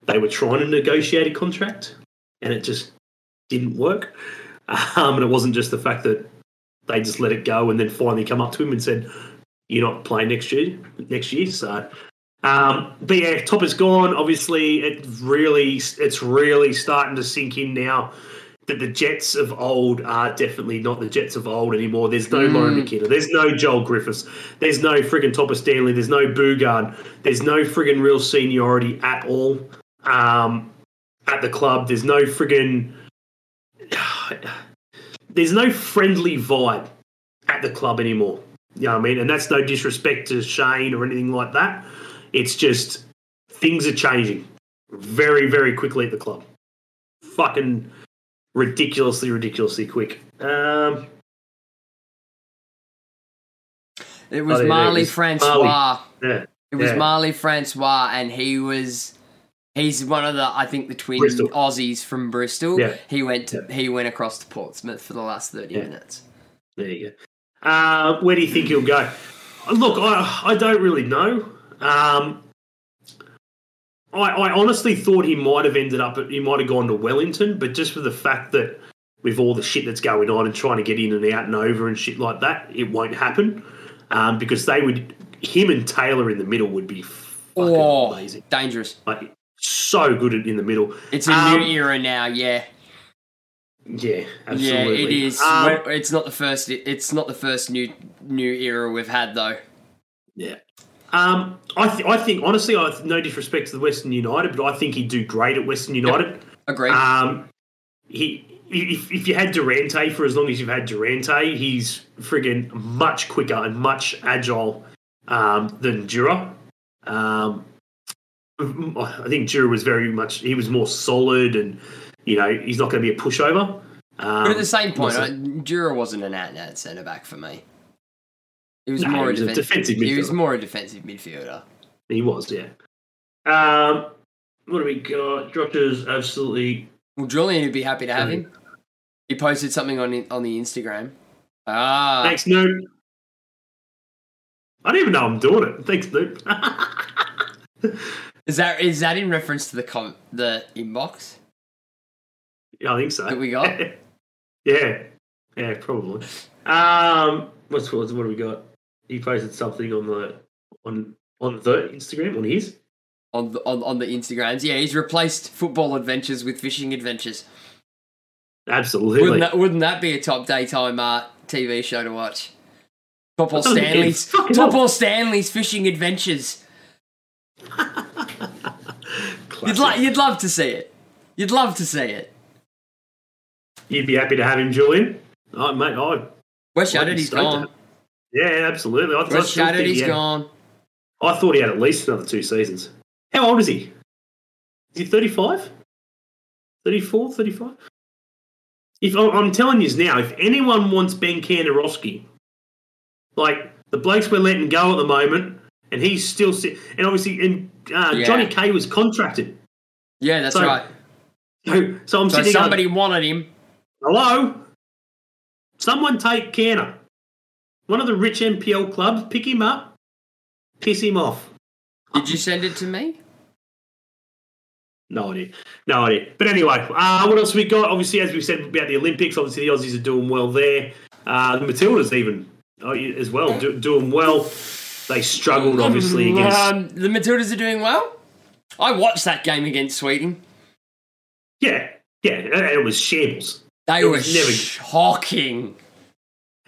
[SPEAKER 1] they were trying to negotiate a contract and it just didn't work. Um, and it wasn't just the fact that they just let it go and then finally come up to him and said, "You're not playing next year." Next year, so. Um, but yeah, top is gone. Obviously, it really, it's really starting to sink in now that the Jets of old are definitely not the Jets of old anymore. There's no Lauren McKinnon. There's no Joel Griffiths. There's no friggin' Topor-Stanley. There's no Boogaard. There's no friggin' real seniority at all um, at the club. There's no friggin' there's no friendly vibe at the club anymore. You know what I mean? And that's no disrespect to Shane or anything like that. It's just things are changing very, very quickly at the club. Fucking ridiculously, ridiculously quick. Um,
[SPEAKER 2] It was
[SPEAKER 1] Oh, yeah, it
[SPEAKER 2] Marley
[SPEAKER 1] was
[SPEAKER 2] Francois.
[SPEAKER 1] yeah.
[SPEAKER 2] It was
[SPEAKER 1] Yeah.
[SPEAKER 2] Marley Francois, and he was. He's one of the, I think, the twin
[SPEAKER 1] Bristol.
[SPEAKER 2] Aussies from Bristol.
[SPEAKER 1] Yeah.
[SPEAKER 2] He went to, he went across to Portsmouth for the last thirty minutes.
[SPEAKER 1] There you go. Uh, where do you think he'll go? Look, I, I don't really know. Um, I, I honestly thought he might have ended up, he might have gone to Wellington, but just for the fact that with all the shit that's going on and trying to get in and out and over and shit like that, it won't happen um, because they would, him and Taylor in the middle would be fucking
[SPEAKER 2] Oh,
[SPEAKER 1] amazing.
[SPEAKER 2] dangerous.
[SPEAKER 1] Like so good in in the middle.
[SPEAKER 2] It's a
[SPEAKER 1] Um,
[SPEAKER 2] new era now. Yeah,
[SPEAKER 1] Yeah, absolutely.
[SPEAKER 2] yeah, it is.
[SPEAKER 1] Um,
[SPEAKER 2] it's not the first. It's not the first new new era we've had though.
[SPEAKER 1] Yeah. Um, I, th- I think honestly, I no disrespect to the Western United, but I think he'd do great at Western United.
[SPEAKER 2] Agreed.
[SPEAKER 1] Um, he if, if you had Durante for as long as you've had Durante, he's friggin' much quicker and much agile um, than Jura. Um, I think Jura was very much he was more solid and you know he's not going to be a pushover. Um,
[SPEAKER 2] but at the same point, Jura wasn't an out and out centre back for me. He was
[SPEAKER 1] No,
[SPEAKER 2] more
[SPEAKER 1] he
[SPEAKER 2] a,
[SPEAKER 1] was a
[SPEAKER 2] defen-
[SPEAKER 1] defensive
[SPEAKER 2] He was
[SPEAKER 1] midfielder.
[SPEAKER 2] more a defensive midfielder.
[SPEAKER 1] he was, yeah. Um, what do we got? Josh's absolutely
[SPEAKER 2] Well, Julian would be happy to have him. He posted something on the- on the Instagram. Ah,
[SPEAKER 1] Thanks, Noob. I don't even know I'm doing it. Thanks, Noob.
[SPEAKER 2] is that is that in reference to the com- the inbox?
[SPEAKER 1] yeah, I think so.
[SPEAKER 2] That we got?
[SPEAKER 1] yeah, yeah, probably. Um, what's what, what do we got? He posted something on the on on the Instagram on his.
[SPEAKER 2] on the, on, on the Instagrams. Yeah, he's replaced football adventures with fishing adventures.
[SPEAKER 1] Absolutely.
[SPEAKER 2] Wouldn't that wouldn't that be a top daytime uh, TV show to watch? Football
[SPEAKER 1] Oh,
[SPEAKER 2] Stanley's
[SPEAKER 1] hell.
[SPEAKER 2] Stanley's fishing adventures. You'd like you'd love to see it. You'd love to see it.
[SPEAKER 1] You'd be happy to have him, Julian. Oh, mate, I
[SPEAKER 2] West
[SPEAKER 1] I'd
[SPEAKER 2] Shattered,
[SPEAKER 1] be
[SPEAKER 2] he's gone.
[SPEAKER 1] Yeah, absolutely. I, I
[SPEAKER 2] West Shattered,
[SPEAKER 1] think he
[SPEAKER 2] he's
[SPEAKER 1] had-
[SPEAKER 2] gone.
[SPEAKER 1] I thought he had at least another two seasons. How old is he? Is he 35? 34, 35? If I- I'm telling you now, if anyone wants Ben Kantarovski, like the blokes we're letting go at the moment, and he's still sit, and obviously, and uh,
[SPEAKER 2] Yeah.
[SPEAKER 1] Johnny Kay was contracted.
[SPEAKER 2] Yeah, that's
[SPEAKER 1] So,
[SPEAKER 2] right.
[SPEAKER 1] So, so I'm
[SPEAKER 2] So
[SPEAKER 1] sitting. Somebody,
[SPEAKER 2] somebody wanted him.
[SPEAKER 1] hello, someone take Canner, one of the rich NPL clubs, pick him up, piss him off.
[SPEAKER 2] Did you send it to me?
[SPEAKER 1] No idea. No idea. But anyway, uh, what else we got? Obviously, as we said about the Olympics, obviously the Aussies are doing well there. Uh, the Matildas even uh, as well do, doing well. They struggled obviously against.
[SPEAKER 2] Um, the Matildas are doing well. I watched that game against Sweden.
[SPEAKER 1] Yeah, yeah, it was shambles.
[SPEAKER 2] They
[SPEAKER 1] It
[SPEAKER 2] were
[SPEAKER 1] never-
[SPEAKER 2] shocking.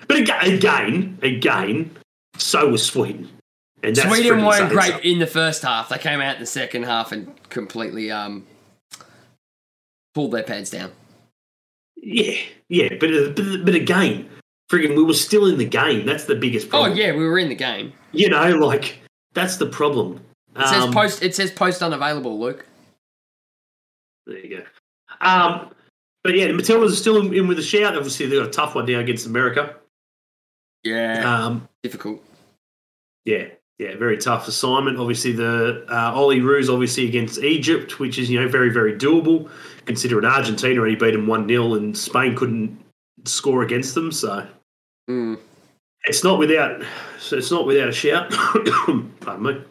[SPEAKER 1] But aga- again, again, so was Sweden. And that's
[SPEAKER 2] Sweden weren't great in the first half. They came out in the second half and completely um, pulled their pants down.
[SPEAKER 1] Yeah, yeah, but, uh, but but again, friggin', we were still in the game. That's the biggest problem.
[SPEAKER 2] Oh yeah, we were in the game.
[SPEAKER 1] you know, like that's the problem.
[SPEAKER 2] It says
[SPEAKER 1] Um,
[SPEAKER 2] post. It says post unavailable, Luke.
[SPEAKER 1] There you go. Um, but yeah, the Matildas are still in, in with a shout. Obviously, they've got a tough one now against America.
[SPEAKER 2] Yeah,
[SPEAKER 1] Um,
[SPEAKER 2] difficult.
[SPEAKER 1] yeah, yeah, very tough assignment. Obviously, the uh, Olyroos obviously against Egypt, which is you know very very doable. Considering Argentina already beat them one 0 and Spain couldn't score against them, so
[SPEAKER 2] Mm.
[SPEAKER 1] it's not without so it's not without a shout. Pardon me.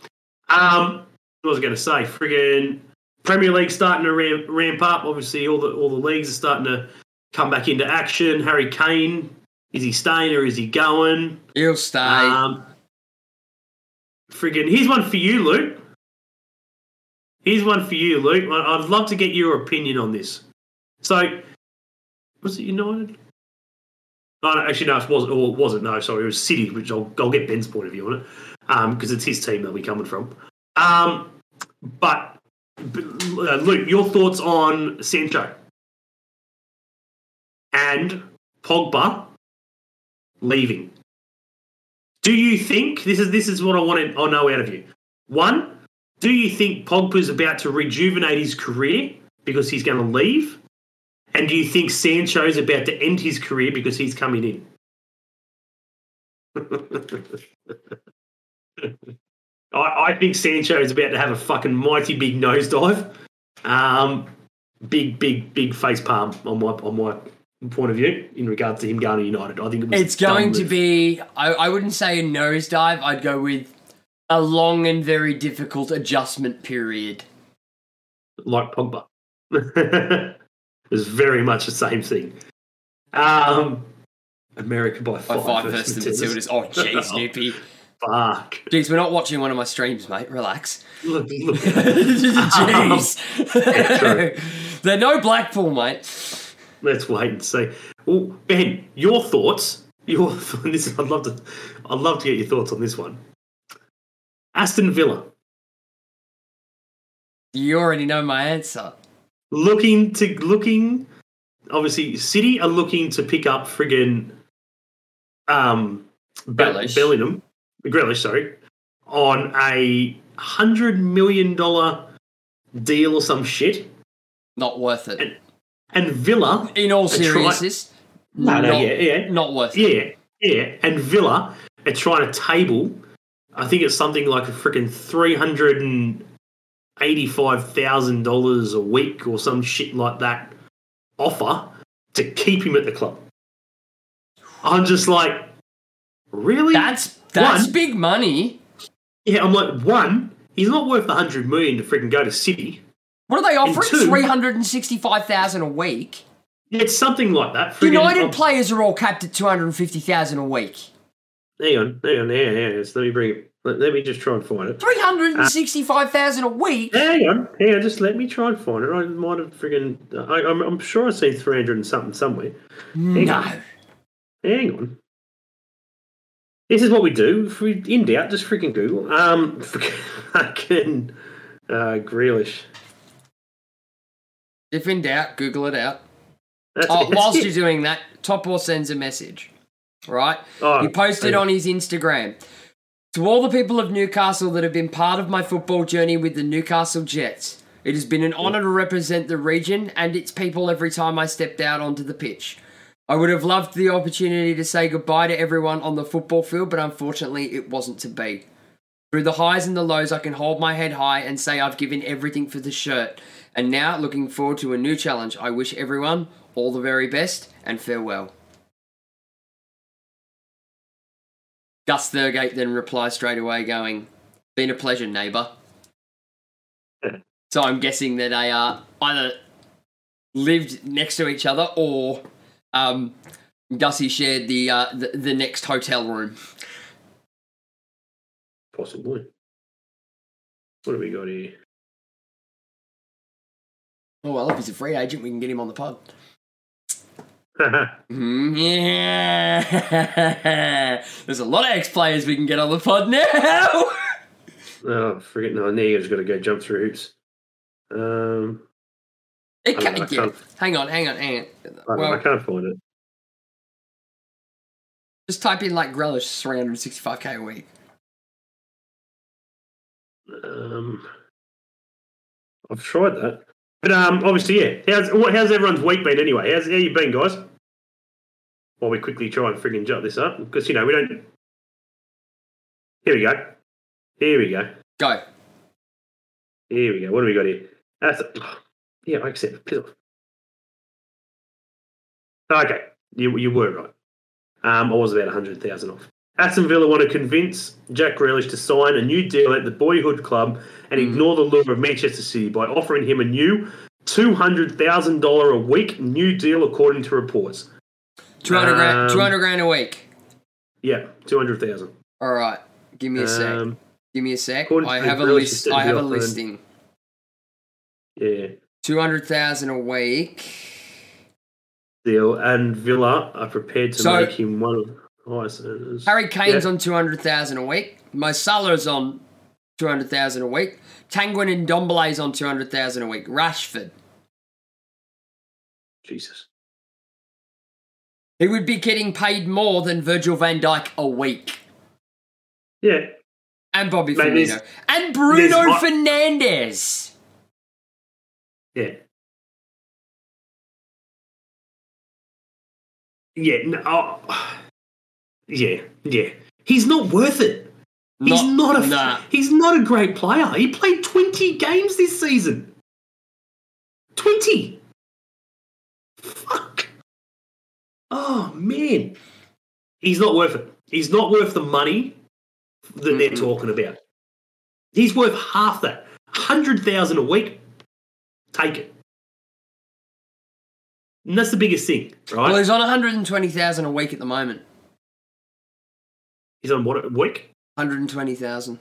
[SPEAKER 1] Um, what was I going to say? Friggin' Premier League starting to ramp, ramp up. Obviously, all the all the leagues are starting to come back into action. Harry Kane is he staying or is he going?
[SPEAKER 2] He'll stay.
[SPEAKER 1] Um, friggin' here's one for you, Luke. Here's one for you, Luke. I'd love to get your opinion on this. So, was it United? Oh, no, actually, no, it wasn't. Or it wasn't. No, sorry, it was City. Which I'll, I'll get Ben's point of view on it because it's his team they'll be coming from. Um, but, but uh, Luke, your thoughts on Sancho and Pogba leaving? Do you think this is this is what I want to I know out of you? One, do you think Pogba's about to rejuvenate his career because he's going to leave? And do you think Sancho's about to end his career because he's coming in? I, I think Sancho is about to have a fucking mighty big nosedive. Um, big, big, big face palm on my on my point of view in regards to him going to United. I think it was
[SPEAKER 2] It's going to be, I, I wouldn't say a nosedive, I'd go with a long and very difficult adjustment period.
[SPEAKER 1] like Pogba. it's very much the same thing. Um, America by
[SPEAKER 2] By
[SPEAKER 1] five,
[SPEAKER 2] five
[SPEAKER 1] versus
[SPEAKER 2] versus the Matildas. Oh, jeez, Snoopy.
[SPEAKER 1] fuck.
[SPEAKER 2] Jeez, we're not watching one of my streams, mate. Relax.
[SPEAKER 1] Look, look.
[SPEAKER 2] Jeez.
[SPEAKER 1] true.
[SPEAKER 2] They're no Blackpool, mate.
[SPEAKER 1] Let's wait and see. Well, Ben, your thoughts? Your this I'd love to I'd love to get your thoughts on this one. Aston Villa
[SPEAKER 2] You already know my answer.
[SPEAKER 1] looking to looking obviously City are looking to pick up friggin' um Be-
[SPEAKER 2] Grealish.
[SPEAKER 1] Bellingham Grealish, sorry, on a hundred million dollar deal or some shit.
[SPEAKER 2] Not worth it.
[SPEAKER 1] And Villa
[SPEAKER 2] In all seriousness,
[SPEAKER 1] No, no,
[SPEAKER 2] not,
[SPEAKER 1] yeah, yeah.
[SPEAKER 2] not worth it.
[SPEAKER 1] Yeah, yeah. And Villa are trying to table, I think it's something like a freaking three hundred and eighty-five thousand dollars a week or some shit like that offer to keep him at the club. I'm just like, really?
[SPEAKER 2] That's that's
[SPEAKER 1] One-
[SPEAKER 2] big money.
[SPEAKER 1] yeah. I'm like, one, he's not worth the hundred million to freaking go to City.
[SPEAKER 2] What are they offering? Three hundred and sixty-five thousand a week.
[SPEAKER 1] It's something like that. Friggin-
[SPEAKER 2] United players are all capped at two hundred and fifty thousand a week.
[SPEAKER 1] Hang on, hang on, hang on, hang on. So let me bring it. Let, let me just try and find it.
[SPEAKER 2] Three hundred and sixty-five thousand a week.
[SPEAKER 1] Hang on, hang on, just let me try and find it. I might have friggin' I, I'm, I'm sure I've seen 300 and something somewhere. Hang
[SPEAKER 2] No.
[SPEAKER 1] on. Hang on. This is what we do. If we in doubt, just freaking Google. Um, fucking uh, Grealish.
[SPEAKER 2] If in doubt, Google it out. Oh, whilst you're doing that, Topor sends a message. Right?
[SPEAKER 1] Oh,
[SPEAKER 2] he posted
[SPEAKER 1] hang
[SPEAKER 2] on his Instagram. To all the people of Newcastle that have been part of my football journey with the Newcastle Jets, it has been an honour to represent the region and its people every time I stepped out onto the pitch. I would have loved the opportunity to say goodbye to everyone on the football field, but unfortunately it wasn't to be. Through the highs and the lows, I can hold my head high and say I've given everything for the shirt. And now, looking forward to a new challenge. I wish everyone all the very best and farewell. Gus Thurgate then replies straight away, going, Been a pleasure, neighbour. so I'm guessing that they uh, either lived next to each other or um, Gussie shared the, uh, the the next hotel room.
[SPEAKER 1] Possibly. What have we got here?
[SPEAKER 2] Oh well, if he's a free agent, we can get him on the pod. Mm, yeah, there's a lot of ex players we can get on the pod now.
[SPEAKER 1] oh, forget no. Just got to go jump through hoops. Um,
[SPEAKER 2] It
[SPEAKER 1] don't know,
[SPEAKER 2] can't, yeah.
[SPEAKER 1] can't-
[SPEAKER 2] Hang on, hang on, hang on.
[SPEAKER 1] I, don't I can't find it.
[SPEAKER 2] just type in like Grealish 365k a week.
[SPEAKER 1] Um, I've tried that, but um, obviously, yeah. How's? How's everyone's week been anyway? How's how you been, guys? While we quickly try and frigging jot this up, because you know we don't. Here we go. Here we go.
[SPEAKER 2] Go.
[SPEAKER 1] Here we go. What do we got here? That's yeah. I accept. Piss off. Okay, you you were right. Um, I was about hundred thousand off. Aston Villa want to convince Jack Grealish to sign a new deal at the boyhood club and ignore the lure of Manchester City by offering him a new two hundred thousand dollar a week new deal, according to reports.
[SPEAKER 2] 200 grand,
[SPEAKER 1] Um,
[SPEAKER 2] 200 grand a week.
[SPEAKER 1] Yeah, two hundred thousand.
[SPEAKER 2] All right. Give me a sec.
[SPEAKER 1] Um,
[SPEAKER 2] Give me a sec. I have a list. I have a listing.
[SPEAKER 1] yeah,
[SPEAKER 2] 200,000 a week.
[SPEAKER 1] deal, and Villa are prepared to
[SPEAKER 2] So-
[SPEAKER 1] make him one of the highest earners.
[SPEAKER 2] Harry Kane's
[SPEAKER 1] Yeah.
[SPEAKER 2] on 200,000 a week. Mo Salah's on 200,000 a week. Tanguin and Dombele's on 200,000 a week. Rashford.
[SPEAKER 1] Jesus.
[SPEAKER 2] He would be getting paid more than Virgil van Dijk a week.
[SPEAKER 1] Yeah,
[SPEAKER 2] And Bobby
[SPEAKER 1] Mate,
[SPEAKER 2] Firmino. And Bruno
[SPEAKER 1] there's-
[SPEAKER 2] Fernandes.
[SPEAKER 1] yeah. Yeah, no, oh, yeah, yeah. He's not worth it. He's not, a
[SPEAKER 2] Nah.
[SPEAKER 1] he's not a great player. He played 20 games this season. 20. Fuck. Oh man. He's not worth it. He's not worth the money that they're talking about. He's worth half that. 100,000 a week. Take it. And that's the biggest thing, right?
[SPEAKER 2] Well, he's on 120,000 a week at the moment.
[SPEAKER 1] He's on what a week?
[SPEAKER 2] 120,000.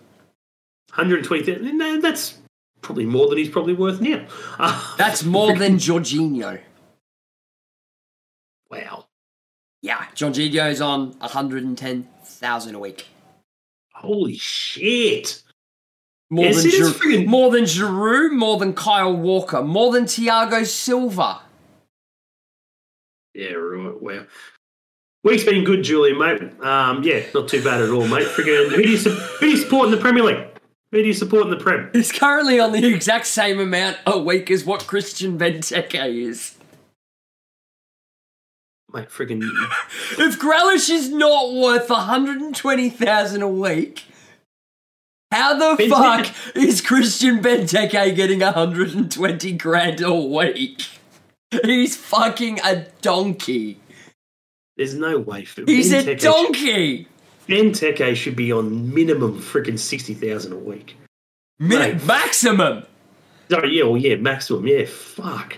[SPEAKER 1] 120. No, that's probably more than he's probably worth now.
[SPEAKER 2] That's more than Jorginho.
[SPEAKER 1] wow.
[SPEAKER 2] Yeah, Jorginho's on 110,000 a week.
[SPEAKER 1] Holy shit.
[SPEAKER 2] More
[SPEAKER 1] Yeah,
[SPEAKER 2] than Giroud,
[SPEAKER 1] friggin-
[SPEAKER 2] more than Giroud, more than Kyle Walker, more than Thiago Silva.
[SPEAKER 1] Yeah, right. Wow. Week's been good, Julian, mate. Um, yeah, not too bad at all, mate. Friggin', who do you su- who do you support in the Premier League? Who do you support in the Prem?
[SPEAKER 2] It's currently on the exact same amount a week as what Christian Benteke is.
[SPEAKER 1] Mate, friggin'
[SPEAKER 2] If Grealish is not worth 120,000 a week, how the
[SPEAKER 1] Benteke-
[SPEAKER 2] fuck is Christian Benteke getting 120 grand a week? He's fucking a donkey.
[SPEAKER 1] There's no way for
[SPEAKER 2] He's a
[SPEAKER 1] Benteke-
[SPEAKER 2] donkey.
[SPEAKER 1] Benteke should be on minimum friggin' 60,000 a week.
[SPEAKER 2] Min-
[SPEAKER 1] Mate.
[SPEAKER 2] maximum.
[SPEAKER 1] Oh, yeah, well, yeah, maximum. Yeah, fuck.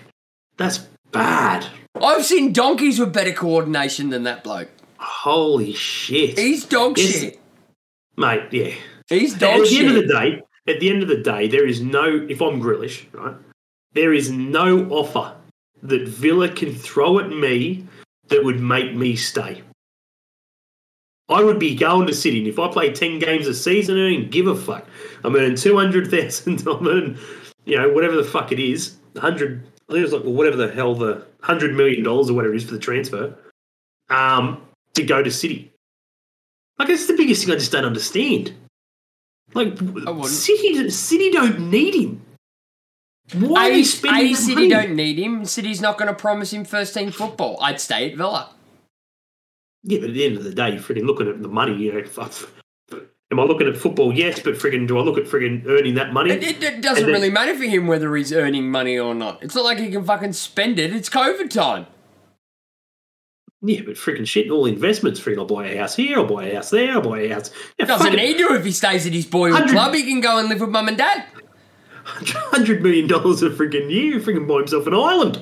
[SPEAKER 1] That's bad.
[SPEAKER 2] I've seen donkeys with better coordination than that bloke.
[SPEAKER 1] Holy shit.
[SPEAKER 2] He's dog shit.
[SPEAKER 1] Mate, yeah.
[SPEAKER 2] He's dog
[SPEAKER 1] at
[SPEAKER 2] dog
[SPEAKER 1] the end of
[SPEAKER 2] shit.
[SPEAKER 1] the day, at the end of the day, there is no. If I'm Grealish, right, there is no offer that Villa can throw at me that would make me stay. I would be going to City, and if I play ten games a season, I don't give a fuck. I'm earning two hundred thousand. I'm earning, you know, whatever the fuck it is, hundred. I think it was like well, whatever the hell the hundred million dollars or whatever it is for the transfer, um, to go to City. Like that's the biggest thing I just don't understand. Like. City, City don't need him. Why are
[SPEAKER 2] A,
[SPEAKER 1] they spending
[SPEAKER 2] A
[SPEAKER 1] that
[SPEAKER 2] City don't need him. City's not going to promise him first team football. I'd stay at Villa.
[SPEAKER 1] Yeah, but at the end of the day, you're freaking looking at the money. You know, f- am I looking at football? Yes, but friggin' do I look at friggin' earning that money?
[SPEAKER 2] It, it, it doesn't
[SPEAKER 1] then-
[SPEAKER 2] really matter for him whether he's earning money or not. It's not like he can fucking spend it. It's COVID time.
[SPEAKER 1] Yeah, but freaking shit, all investments. Freaking, I'll buy a house here, I'll buy a house there, I'll buy a house. Yeah,
[SPEAKER 2] Doesn't need to if he stays at his boyhood club. He can go and live with mum and dad.
[SPEAKER 1] Hundred million dollars a freaking year, freaking buy himself an island.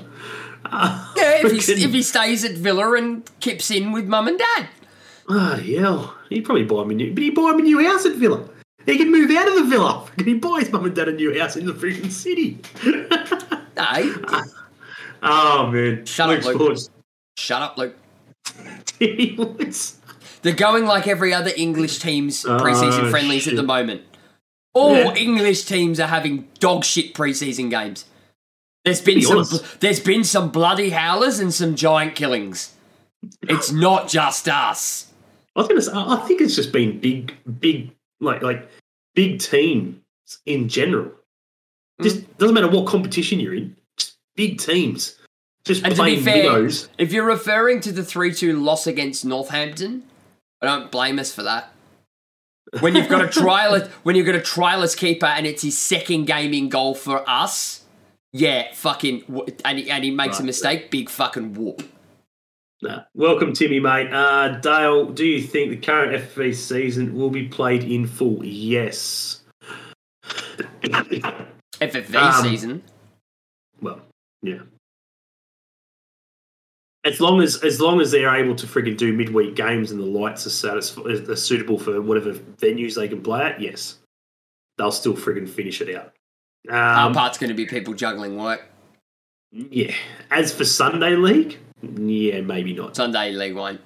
[SPEAKER 1] Uh,
[SPEAKER 2] Yeah, if he, if he stays at Villa and kips in with mum and dad.
[SPEAKER 1] Oh, hell. He'd probably buy him a new, but he'd buy him a new house at Villa. He could move out of the villa. Can he buy his mum and dad a new house in the freaking city?
[SPEAKER 2] No,
[SPEAKER 1] oh, man.
[SPEAKER 2] Shut up,
[SPEAKER 1] Luke
[SPEAKER 2] shut up, Luke.
[SPEAKER 1] He
[SPEAKER 2] They're going like every other English team's preseason
[SPEAKER 1] Oh,
[SPEAKER 2] friendlies at the moment. All
[SPEAKER 1] Yeah.
[SPEAKER 2] English teams are having dog shit preseason games. There's been
[SPEAKER 1] be
[SPEAKER 2] some
[SPEAKER 1] honest.
[SPEAKER 2] there's been some bloody howlers and some giant killings. It's not just us.
[SPEAKER 1] I was to say, I think it's just been big, big, like, like big teams in general. Just
[SPEAKER 2] Mm.
[SPEAKER 1] doesn't matter what competition you're in. Just big teams. Just
[SPEAKER 2] And to be
[SPEAKER 1] playing
[SPEAKER 2] fair, if you're referring to the 3 2 loss against Northampton, I don't blame us for that. When you've got a trialist when you've got a trialist keeper and it's his second game in goal for us, yeah, fucking, and he, and he makes a mistake, big fucking whoop.
[SPEAKER 1] Nah. Welcome, Timmy, mate. Uh, Dale, do you think the current FFV season will be played in full? Yes.
[SPEAKER 2] FFV
[SPEAKER 1] Um,
[SPEAKER 2] season.
[SPEAKER 1] well, yeah. As long as as long as they're able to friggin' do midweek games and the lights are, satisf- are suitable for whatever venues they can play at, yes, they'll still friggin' finish it out.
[SPEAKER 2] Our
[SPEAKER 1] Um,
[SPEAKER 2] part's going to be people juggling work.
[SPEAKER 1] yeah. As for Sunday League, yeah, maybe not.
[SPEAKER 2] Sunday League One.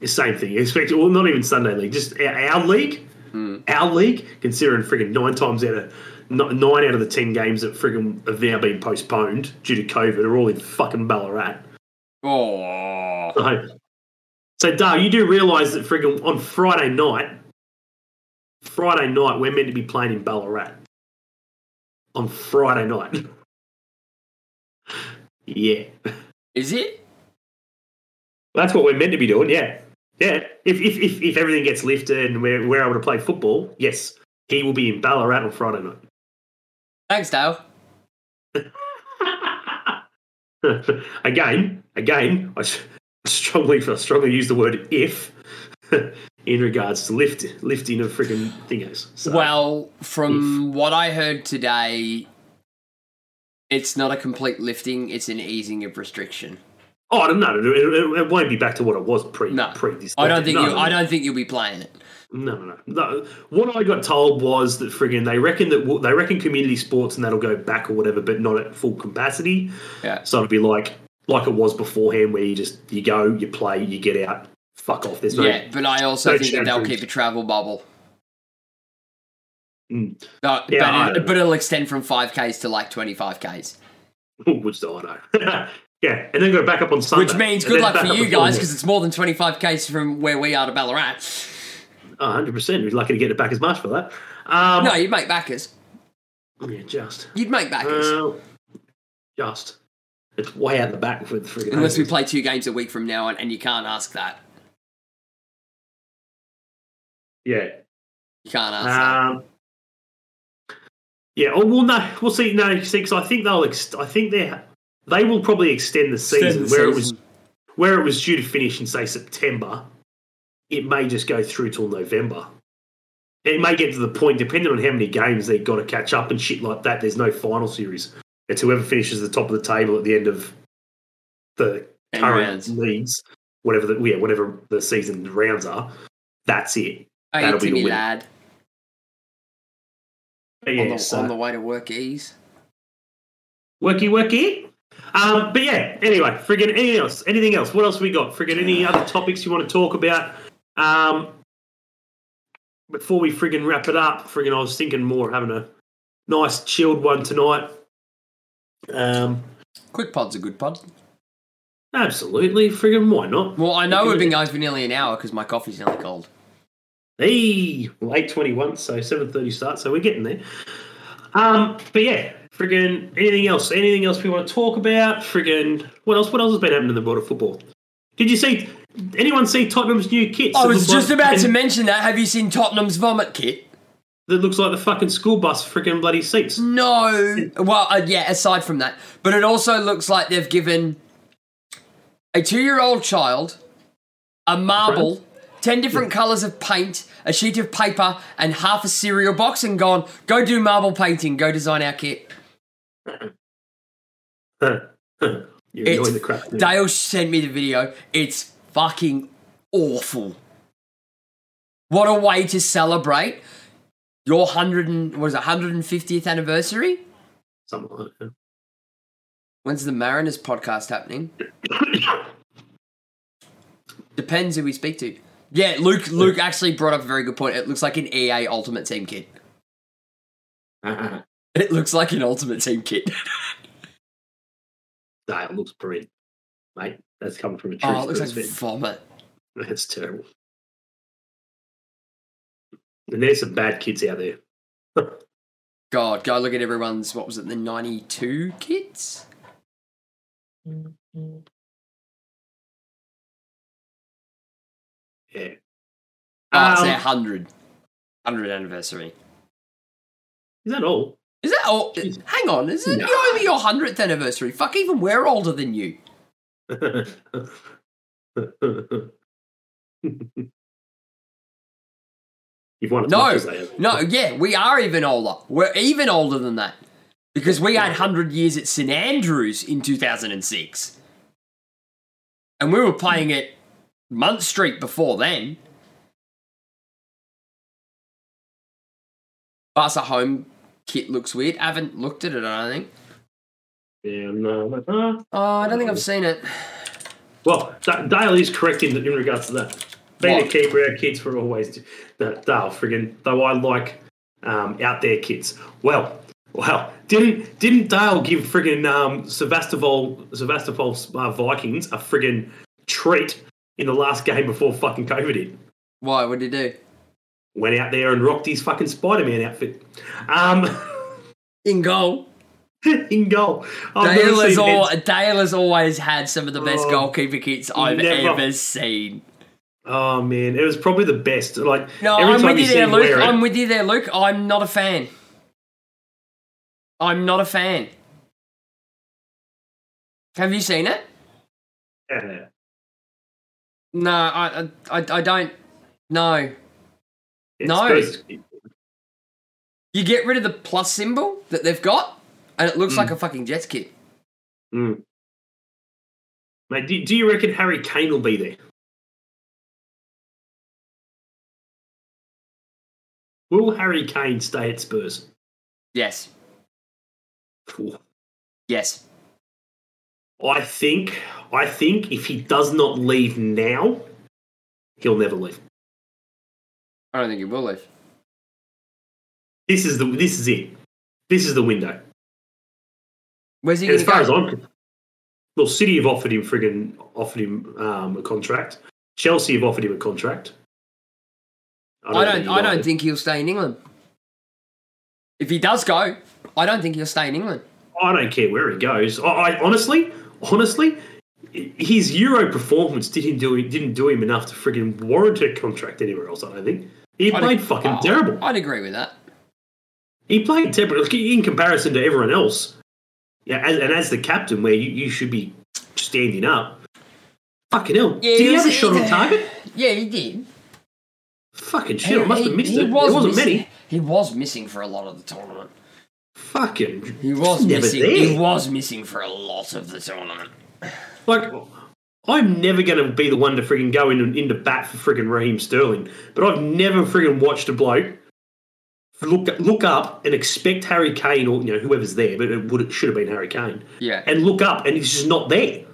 [SPEAKER 1] The same thing. Expect well, not even Sunday League, just our, our league. Our league, considering friggin' nine times out of nine out of the ten games that friggin' have now been postponed due to COVID are all in fucking Ballarat.
[SPEAKER 2] Oh,
[SPEAKER 1] So, so Dale, you do realise that friggin' on Friday night, Friday night, we're meant to be playing in Ballarat. On Friday night. yeah.
[SPEAKER 2] is it?
[SPEAKER 1] That's what we're meant to be doing, yeah. Yeah. If if, if, if everything gets lifted and we're, we're able to play football, yes, he will be in Ballarat on Friday night.
[SPEAKER 2] Thanks, Dale.
[SPEAKER 1] again, again, I strongly, I strongly use the word if in regards to lift, lifting of freaking thingos. So,
[SPEAKER 2] Well, from what I heard today, it's not a complete lifting; it's an easing of restriction.
[SPEAKER 1] Oh, I don't know. It, it, it won't be back to what it was pre
[SPEAKER 2] No.
[SPEAKER 1] pre this.
[SPEAKER 2] I don't think
[SPEAKER 1] no,
[SPEAKER 2] you. I don't think you'll be playing it.
[SPEAKER 1] No, no, no, no. What I got told was that friggin' they reckon that they reckon community sports and that'll go back or whatever, but not at full capacity.
[SPEAKER 2] Yeah.
[SPEAKER 1] So it'll be like like it was beforehand, where you just you go, you play, you get out, fuck off. There's no
[SPEAKER 2] Yeah, but I also
[SPEAKER 1] no
[SPEAKER 2] think that they'll keep a travel bubble.
[SPEAKER 1] Mm.
[SPEAKER 2] No,
[SPEAKER 1] Yeah,
[SPEAKER 2] but, it, but it'll extend from five k's to like twenty five k's,
[SPEAKER 1] which I know? yeah, and then go back up on Sunday,
[SPEAKER 2] which means good luck for you guys because it's more than twenty five k's from where we are to Ballarat.
[SPEAKER 1] Oh, 100%. You're lucky to get it back as much for that. Um,
[SPEAKER 2] No, you'd make backers.
[SPEAKER 1] yeah, just.
[SPEAKER 2] You'd make backers
[SPEAKER 1] Uh, just. It's way out the back for the friggin'
[SPEAKER 2] unless we play two games a week from now on, and you can't ask that.
[SPEAKER 1] Yeah.
[SPEAKER 2] You can't ask that.
[SPEAKER 1] Um, yeah. Oh well, no. We'll see. No, see, 'cause I think they'll. Ex- I think they they will probably extend the season
[SPEAKER 2] Extend the
[SPEAKER 1] where it was where it was due to finish in say September. It may just go through till November. It may get to the point, depending on how many games they've got to catch up and shit like that. There's no final series. It's whoever finishes the top of the table at the end of the
[SPEAKER 2] Ten
[SPEAKER 1] current
[SPEAKER 2] rounds.
[SPEAKER 1] leagues, whatever the yeah, whatever the season rounds are. That's it.
[SPEAKER 2] Hey,
[SPEAKER 1] that'll be the win.
[SPEAKER 2] lad,
[SPEAKER 1] yeah,
[SPEAKER 2] on, the,
[SPEAKER 1] so-
[SPEAKER 2] on the way to work ease.
[SPEAKER 1] Worky, worky. Um, but yeah, anyway, friggin' anything else? Anything else? What else we got? Friggin' any other topics you want to talk about? Um, before we friggin' wrap it up, friggin' I was thinking more of having a nice chilled one tonight. Um,
[SPEAKER 2] Quick pod's a good pod.
[SPEAKER 1] absolutely, friggin' why not?
[SPEAKER 2] Well, I know we've been going for nearly an hour because my coffee's nearly cold.
[SPEAKER 1] Hey, well, eight twenty-one, so seven thirty start, so we're getting there. Um, but yeah, friggin' anything else? Anything else we want to talk about? Friggin' what else? What else has been happening in the world of football? Did you see? Anyone see Tottenham's new kit?
[SPEAKER 2] I was just
[SPEAKER 1] like
[SPEAKER 2] about to mention that. Have you seen Tottenham's vomit kit?
[SPEAKER 1] That looks like the fucking school bus, friggin' bloody seats.
[SPEAKER 2] No. Well, uh, yeah, aside from that. But it also looks like they've given a two year old child a marble, 10 different colours of paint, a sheet of paper, and half a cereal box and gone, go do marble painting, go design our kit.
[SPEAKER 1] You're enjoying the crap.
[SPEAKER 2] Dale sent me the video. It's fucking awful. What a way to celebrate your 100 and, what is it, 150th anniversary?
[SPEAKER 1] Something like that.
[SPEAKER 2] When's the Mariners podcast happening? Depends who we speak to. Yeah, Luke. Luke actually brought up a very good point. It looks like an EA Ultimate Team kit. It looks like an Ultimate Team kit.
[SPEAKER 1] Dale looks brilliant, mate. That's coming from a truth.
[SPEAKER 2] oh, it looks like vomit.
[SPEAKER 1] That's terrible. And there's some bad kids out there.
[SPEAKER 2] God, go look at everyone's. What was it? The '92 kits.
[SPEAKER 1] Yeah.
[SPEAKER 2] Oh, it's
[SPEAKER 1] Um,
[SPEAKER 2] their 100, 100 anniversary.
[SPEAKER 1] Is that all?
[SPEAKER 2] Is that all? Hang on, is it
[SPEAKER 1] No.
[SPEAKER 2] only your hundredth anniversary? Fuck, even we're older than you.
[SPEAKER 1] You've won
[SPEAKER 2] No, no, yeah, we are even older. We're even older than that because we had hundred years at St Andrews in two thousand and six, and we were playing at Muntz Street before then. Barca home kit looks weird. I haven't looked at it. I don't think.
[SPEAKER 1] Yeah, no. like, ah.
[SPEAKER 2] Oh, I don't think I've seen it.
[SPEAKER 1] Well, Da- Dale is correct in, in regards to that. Being a keeper, our kids were always that Dale friggin' though I like um, out there kids. Well, well, didn't didn't Dale give friggin' um, Sebastopol Sebastopol uh, Vikings a friggin' treat in the last game before fucking COVID hit?
[SPEAKER 2] Why? What did he do?
[SPEAKER 1] Went out there and rocked his fucking Spider Man outfit. Um,
[SPEAKER 2] In goal.
[SPEAKER 1] in goal. I've
[SPEAKER 2] Dale has, all, Dale has always had some of the best
[SPEAKER 1] Oh,
[SPEAKER 2] goalkeeper kits I've
[SPEAKER 1] never.
[SPEAKER 2] ever seen.
[SPEAKER 1] Oh man, it was probably the best. Like
[SPEAKER 2] No, I'm with you there, Luke.
[SPEAKER 1] it-
[SPEAKER 2] I'm with you there, Luke. I'm not a fan. I'm not a fan. Have you seen it?
[SPEAKER 1] Yeah.
[SPEAKER 2] No, I, I, I don't. No.
[SPEAKER 1] It's
[SPEAKER 2] No.
[SPEAKER 1] to-
[SPEAKER 2] You get rid of the plus symbol that they've got, and it looks
[SPEAKER 1] Mm.
[SPEAKER 2] like a fucking Jets kit.
[SPEAKER 1] Mm. Mate, do, do you reckon Harry Kane will be there? Will Harry Kane stay at Spurs?
[SPEAKER 2] Yes. Yes.
[SPEAKER 1] I think, I think if he does not leave now, he'll never leave.
[SPEAKER 2] I don't think he will leave.
[SPEAKER 1] This is the, this is it. This is the window.
[SPEAKER 2] Where's he
[SPEAKER 1] as far
[SPEAKER 2] go?
[SPEAKER 1] as I'm, well, City have offered him friggin' offered him um, a contract. Chelsea have offered him a contract.
[SPEAKER 2] I don't.
[SPEAKER 1] think
[SPEAKER 2] I don't think he'll stay in England. If he does go, I don't think he'll stay in England.
[SPEAKER 1] I don't care where he goes. I, I honestly, honestly, his Euro performance didn't do didn't do him enough to friggin' warrant a contract anywhere else. I don't think he
[SPEAKER 2] I'd
[SPEAKER 1] played
[SPEAKER 2] ag-
[SPEAKER 1] fucking
[SPEAKER 2] oh,
[SPEAKER 1] terrible.
[SPEAKER 2] I'd agree with that.
[SPEAKER 1] He played terrible in comparison to everyone else. Yeah, as, and as the captain, where you, you should be standing up. Fucking hell!
[SPEAKER 2] Yeah,
[SPEAKER 1] Did
[SPEAKER 2] he
[SPEAKER 1] he have a shot on target?
[SPEAKER 2] Yeah, he did.
[SPEAKER 1] Fucking shit! I must have missed
[SPEAKER 2] he
[SPEAKER 1] it. It
[SPEAKER 2] was
[SPEAKER 1] wasn't
[SPEAKER 2] missing-
[SPEAKER 1] many.
[SPEAKER 2] He was missing for a lot of the tournament.
[SPEAKER 1] Fucking.
[SPEAKER 2] He was
[SPEAKER 1] never
[SPEAKER 2] missing.
[SPEAKER 1] there.
[SPEAKER 2] He was missing for a lot of the tournament.
[SPEAKER 1] Like, I'm never going to be the one to friggin' go in, into bat for friggin' Raheem Sterling, but I've never friggin' watched a bloke look look up and expect Harry Kane or you know whoever's there, but it would it should have been Harry Kane,
[SPEAKER 2] Yeah.
[SPEAKER 1] and look up and he's just not there.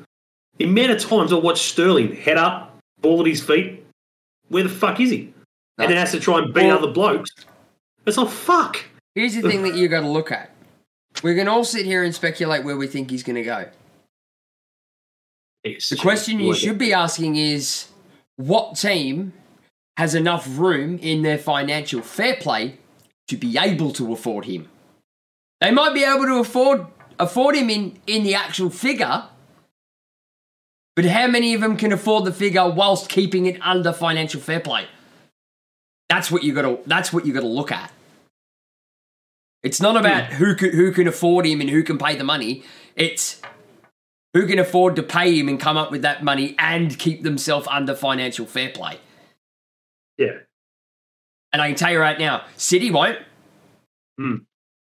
[SPEAKER 1] The amount of times I watch Sterling head up, ball at his feet, where the fuck is he? And then has to try and beat
[SPEAKER 2] Well-
[SPEAKER 1] other blokes. It's like fuck.
[SPEAKER 2] Here's the thing that you got to look at. We can all sit here and speculate where we think he's going to go. The question you should be asking is what team has enough room in their financial fair play to be able to afford him? They might be able to afford afford him in, in the actual figure, but how many of them can afford the figure whilst keeping it under financial fair play? That's what you got to that's what you got to look at. It's not about hmm. who can, who can afford him and who can pay the money. It's who can afford to pay him and come up with that money and keep themselves under financial fair play.
[SPEAKER 1] Yeah.
[SPEAKER 2] And I can tell you right now, City won't.
[SPEAKER 1] Hmm.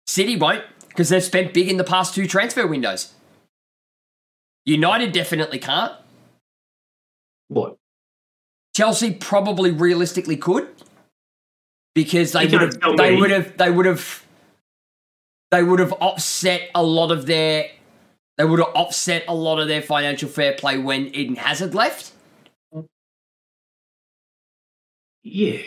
[SPEAKER 2] City won't because they've spent big in the past two transfer windows. United definitely can't.
[SPEAKER 1] What?
[SPEAKER 2] Chelsea probably realistically could because they would have they would have they would have they would have offset a lot of their they would have offset a lot of their financial fair play when Eden Hazard left.
[SPEAKER 1] Yeah,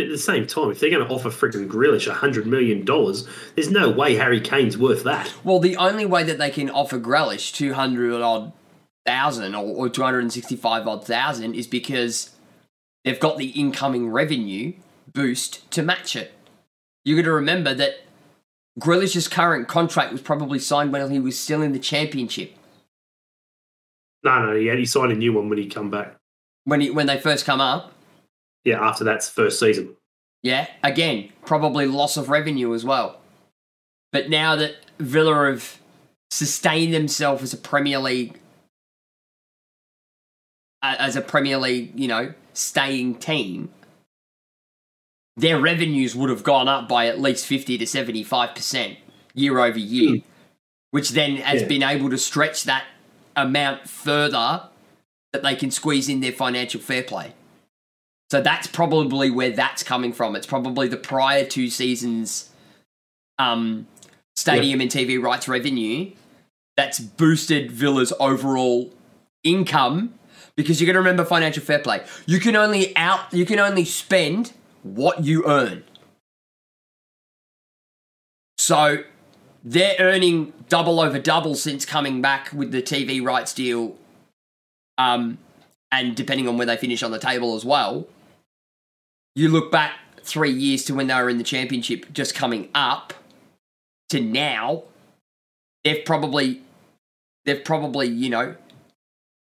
[SPEAKER 1] but at the same time, if they're going to offer friggin' Grealish a hundred million dollars, there's no way Harry Kane's worth that.
[SPEAKER 2] Well, the only way that they can offer Grealish two hundred odd thousand or, or two hundred and sixty five odd thousand is because they've got the incoming revenue boost to match it. You've got to remember that Grealish's current contract was probably signed when he was still in the championship.
[SPEAKER 1] No, no, yeah, he signed a new one when he come back.
[SPEAKER 2] When he, when they first come up,
[SPEAKER 1] Yeah, after that's first season.
[SPEAKER 2] yeah, again, probably loss of revenue as well. But now that Villa have sustained themselves as a Premier League as a Premier League, you know, staying team, their revenues would have gone up by at least 50 to 75% year over year, hmm. which then has
[SPEAKER 1] Yeah.
[SPEAKER 2] been able to stretch that amount further that they can squeeze in their financial fair play. So that's probably where that's coming from. It's probably the prior two seasons um, stadium and TV rights revenue that's boosted Villa's overall income because you got to remember financial fair play. You can only out you can only spend what you earn. So they're earning double over double since coming back with the TV rights deal um and depending on where they finish on the table as well. You look back 3 years to when they were in the championship just coming up to now they've probably they've probably, you know,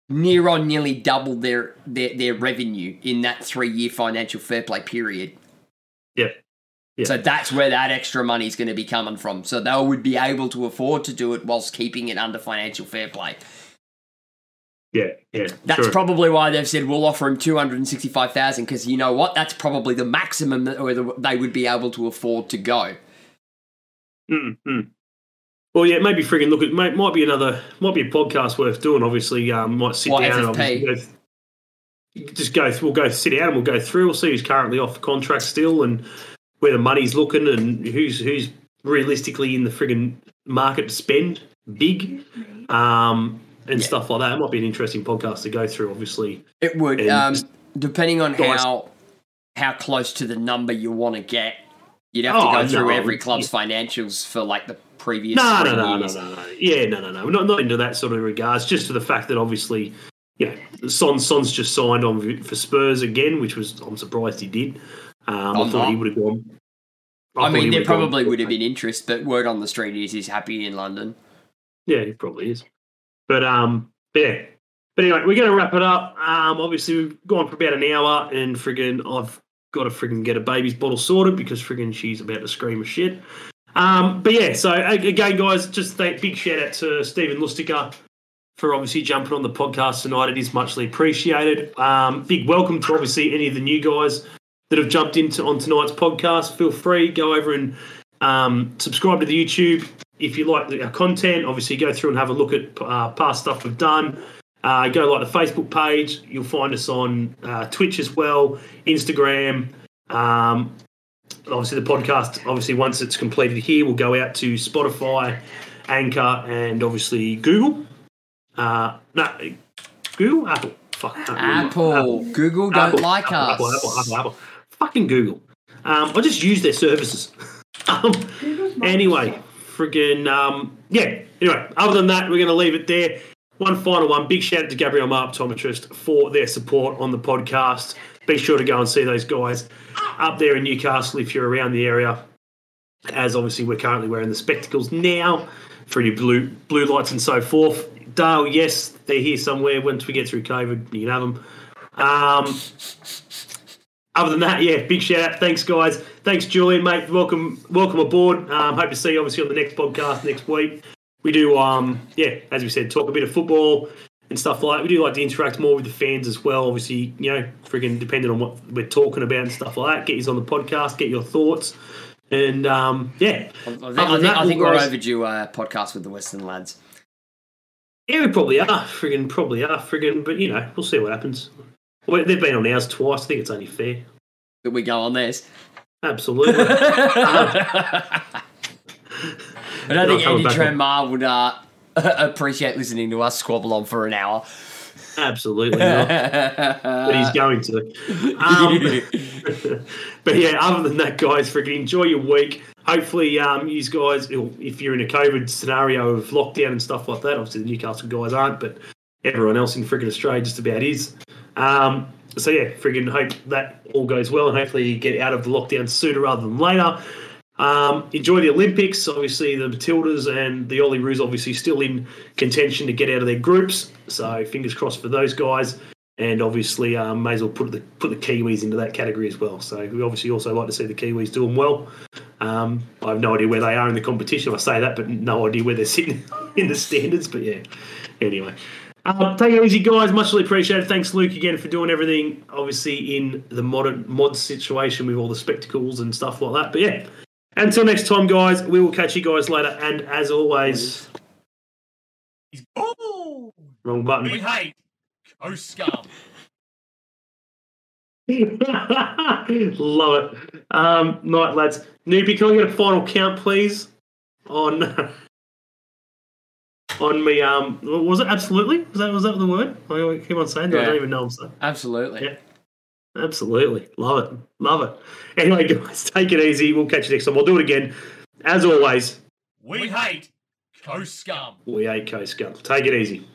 [SPEAKER 2] near on nearly doubled their, their their revenue in that three year financial fair play period.
[SPEAKER 1] Yeah. Yeah.
[SPEAKER 2] So that's where that extra money is going to be coming from. So they would be able to afford to do it whilst keeping it under financial fair play.
[SPEAKER 1] Yeah, yeah.
[SPEAKER 2] That's
[SPEAKER 1] sure.
[SPEAKER 2] probably why they've said we'll offer him two hundred and sixty-five thousand because you know what? That's probably the maximum that they would be able to afford to go.
[SPEAKER 1] Mm, mm. Well, yeah, maybe frigging look at might, might be another might be a podcast worth doing. Obviously, um, might sit
[SPEAKER 2] What,
[SPEAKER 1] down and
[SPEAKER 2] FFP?
[SPEAKER 1] obviously go, just go. We'll go sit down and we'll go through. We'll see who's currently off contract still and where the money's looking and who's who's realistically in the frigging market to spend big, um, and
[SPEAKER 2] Yeah.
[SPEAKER 1] stuff like that. It might be an interesting podcast to go through. Obviously,
[SPEAKER 2] It would, um, depending on
[SPEAKER 1] Guys-
[SPEAKER 2] how how close to the number you want to get. You'd have to
[SPEAKER 1] Oh,
[SPEAKER 2] go through every club's financials for like the previous.
[SPEAKER 1] No, no, no, no,
[SPEAKER 2] years.
[SPEAKER 1] no, no. Yeah, no, no, no. We're not, not into that sort of regards. Just to the fact that obviously, you know, Son Son's just signed on for Spurs again, which was I'm surprised he did. Um, I thought he would have gone.
[SPEAKER 2] I,
[SPEAKER 1] he
[SPEAKER 2] mean, there
[SPEAKER 1] would've gone-
[SPEAKER 2] probably would have been interest, but word on the street is he's happy in London.
[SPEAKER 1] Yeah, he probably is. But um, yeah. But anyway, we're going to wrap it up. Um, obviously we've gone for about an hour, and friggin' I've got to friggin' get a baby's bottle sorted because friggin' she's about to scream of shit. Um, but yeah, so again, guys, just thank big shout out to Steven Lustica for obviously jumping on the podcast tonight. It is muchly appreciated. Um, big welcome to obviously any of the new guys that have jumped into on tonight's podcast. Feel free go over and um, subscribe to the YouTube if you like the, our content. Obviously, go through and have a look at uh, past stuff we've done. Uh, go like the Facebook page. You'll find us on uh, Twitch as well, Instagram. Um, obviously, the podcast. Obviously, once it's completed here, we'll go out to Spotify, Anchor, and obviously Google. Uh, no, Google, Apple. Fuck, can't.
[SPEAKER 2] Apple, Google don't
[SPEAKER 1] Apple,
[SPEAKER 2] like
[SPEAKER 1] Apple,
[SPEAKER 2] us.
[SPEAKER 1] Apple, Apple, Apple, Apple. Fucking Google. Um, I just use their services. um, anyway, friggin' um, yeah. Anyway, other than that, we're going to leave it there. One final one. Big shout out to Gabriel Ma Optometrist for their support on the podcast. Be sure to go and see those guys up there in Newcastle if you're around the area. As obviously we're currently wearing the spectacles now for your blue blue lights and so forth. Dale, yes, they're here somewhere. Once we get through COVID, you can have them. Um, other than that, yeah, big shout out. Thanks, guys. Thanks, Julian, mate. Welcome, welcome aboard. Um, hope to see you obviously on the next podcast next week. We do, um, yeah, as we said, talk a bit of football and stuff like. that. We do like to interact more with the fans as well. Obviously, you know, freaking depending on what we're talking about and stuff like that. Get you on the podcast, get your thoughts, and um, yeah,
[SPEAKER 2] I think, I think,
[SPEAKER 1] that,
[SPEAKER 2] I think
[SPEAKER 1] we'll
[SPEAKER 2] we're
[SPEAKER 1] guys-
[SPEAKER 2] overdue a podcast with the Western lads.
[SPEAKER 1] yeah, we probably are. Friggin', probably are. Friggin', but you know, we'll see what happens. Well, they've been on ours twice. I think it's only fair.
[SPEAKER 2] That we go on theirs.
[SPEAKER 1] Absolutely.
[SPEAKER 2] I don't think
[SPEAKER 1] They're not coming
[SPEAKER 2] Eddie. Tranmar would uh, appreciate listening to us squabble on for an hour.
[SPEAKER 1] Absolutely not. but he's going to. Um, but yeah, other than that, guys, freaking enjoy your week. Hopefully, um, you guys, if you're in a COVID scenario of lockdown and stuff like that, obviously the Newcastle guys aren't, but everyone else in freaking Australia just about is. Um, so yeah, friggin' hope that all goes well, and hopefully you get out of the lockdown sooner rather than later. Um, enjoy the Olympics. Obviously, the Matildas and the Olyroos obviously still in contention to get out of their groups. So fingers crossed for those guys. And obviously, um, may as well put the put the Kiwis into that category as well. So we obviously also like to see the Kiwis doing well. Um, I have no idea where they are in the competition. I say that, but no idea where they're sitting in the standards. But yeah, anyway. Um, take it easy, guys. Muchly appreciated. Thanks, Luke, again for doing everything. Obviously, in the modern mod situation with all the spectacles and stuff like that. But yeah, until next time, guys. We will catch you guys later. And as always,
[SPEAKER 4] He's gold.
[SPEAKER 1] wrong
[SPEAKER 4] We hate Scum.
[SPEAKER 1] Love it. Um, night, lads. Noopy, can I get a final count, please? On on me. Um, was it absolutely? Was that was that the word? I keep on saying that. I don't even know I'm saying.
[SPEAKER 2] Absolutely.
[SPEAKER 1] Yeah. Absolutely. Love it. Love it. Anyway, guys, take it easy. We'll catch you next time. I'll do it again. As always,
[SPEAKER 4] We hate Coast Scum.
[SPEAKER 1] we hate Coast Scum. Take it easy.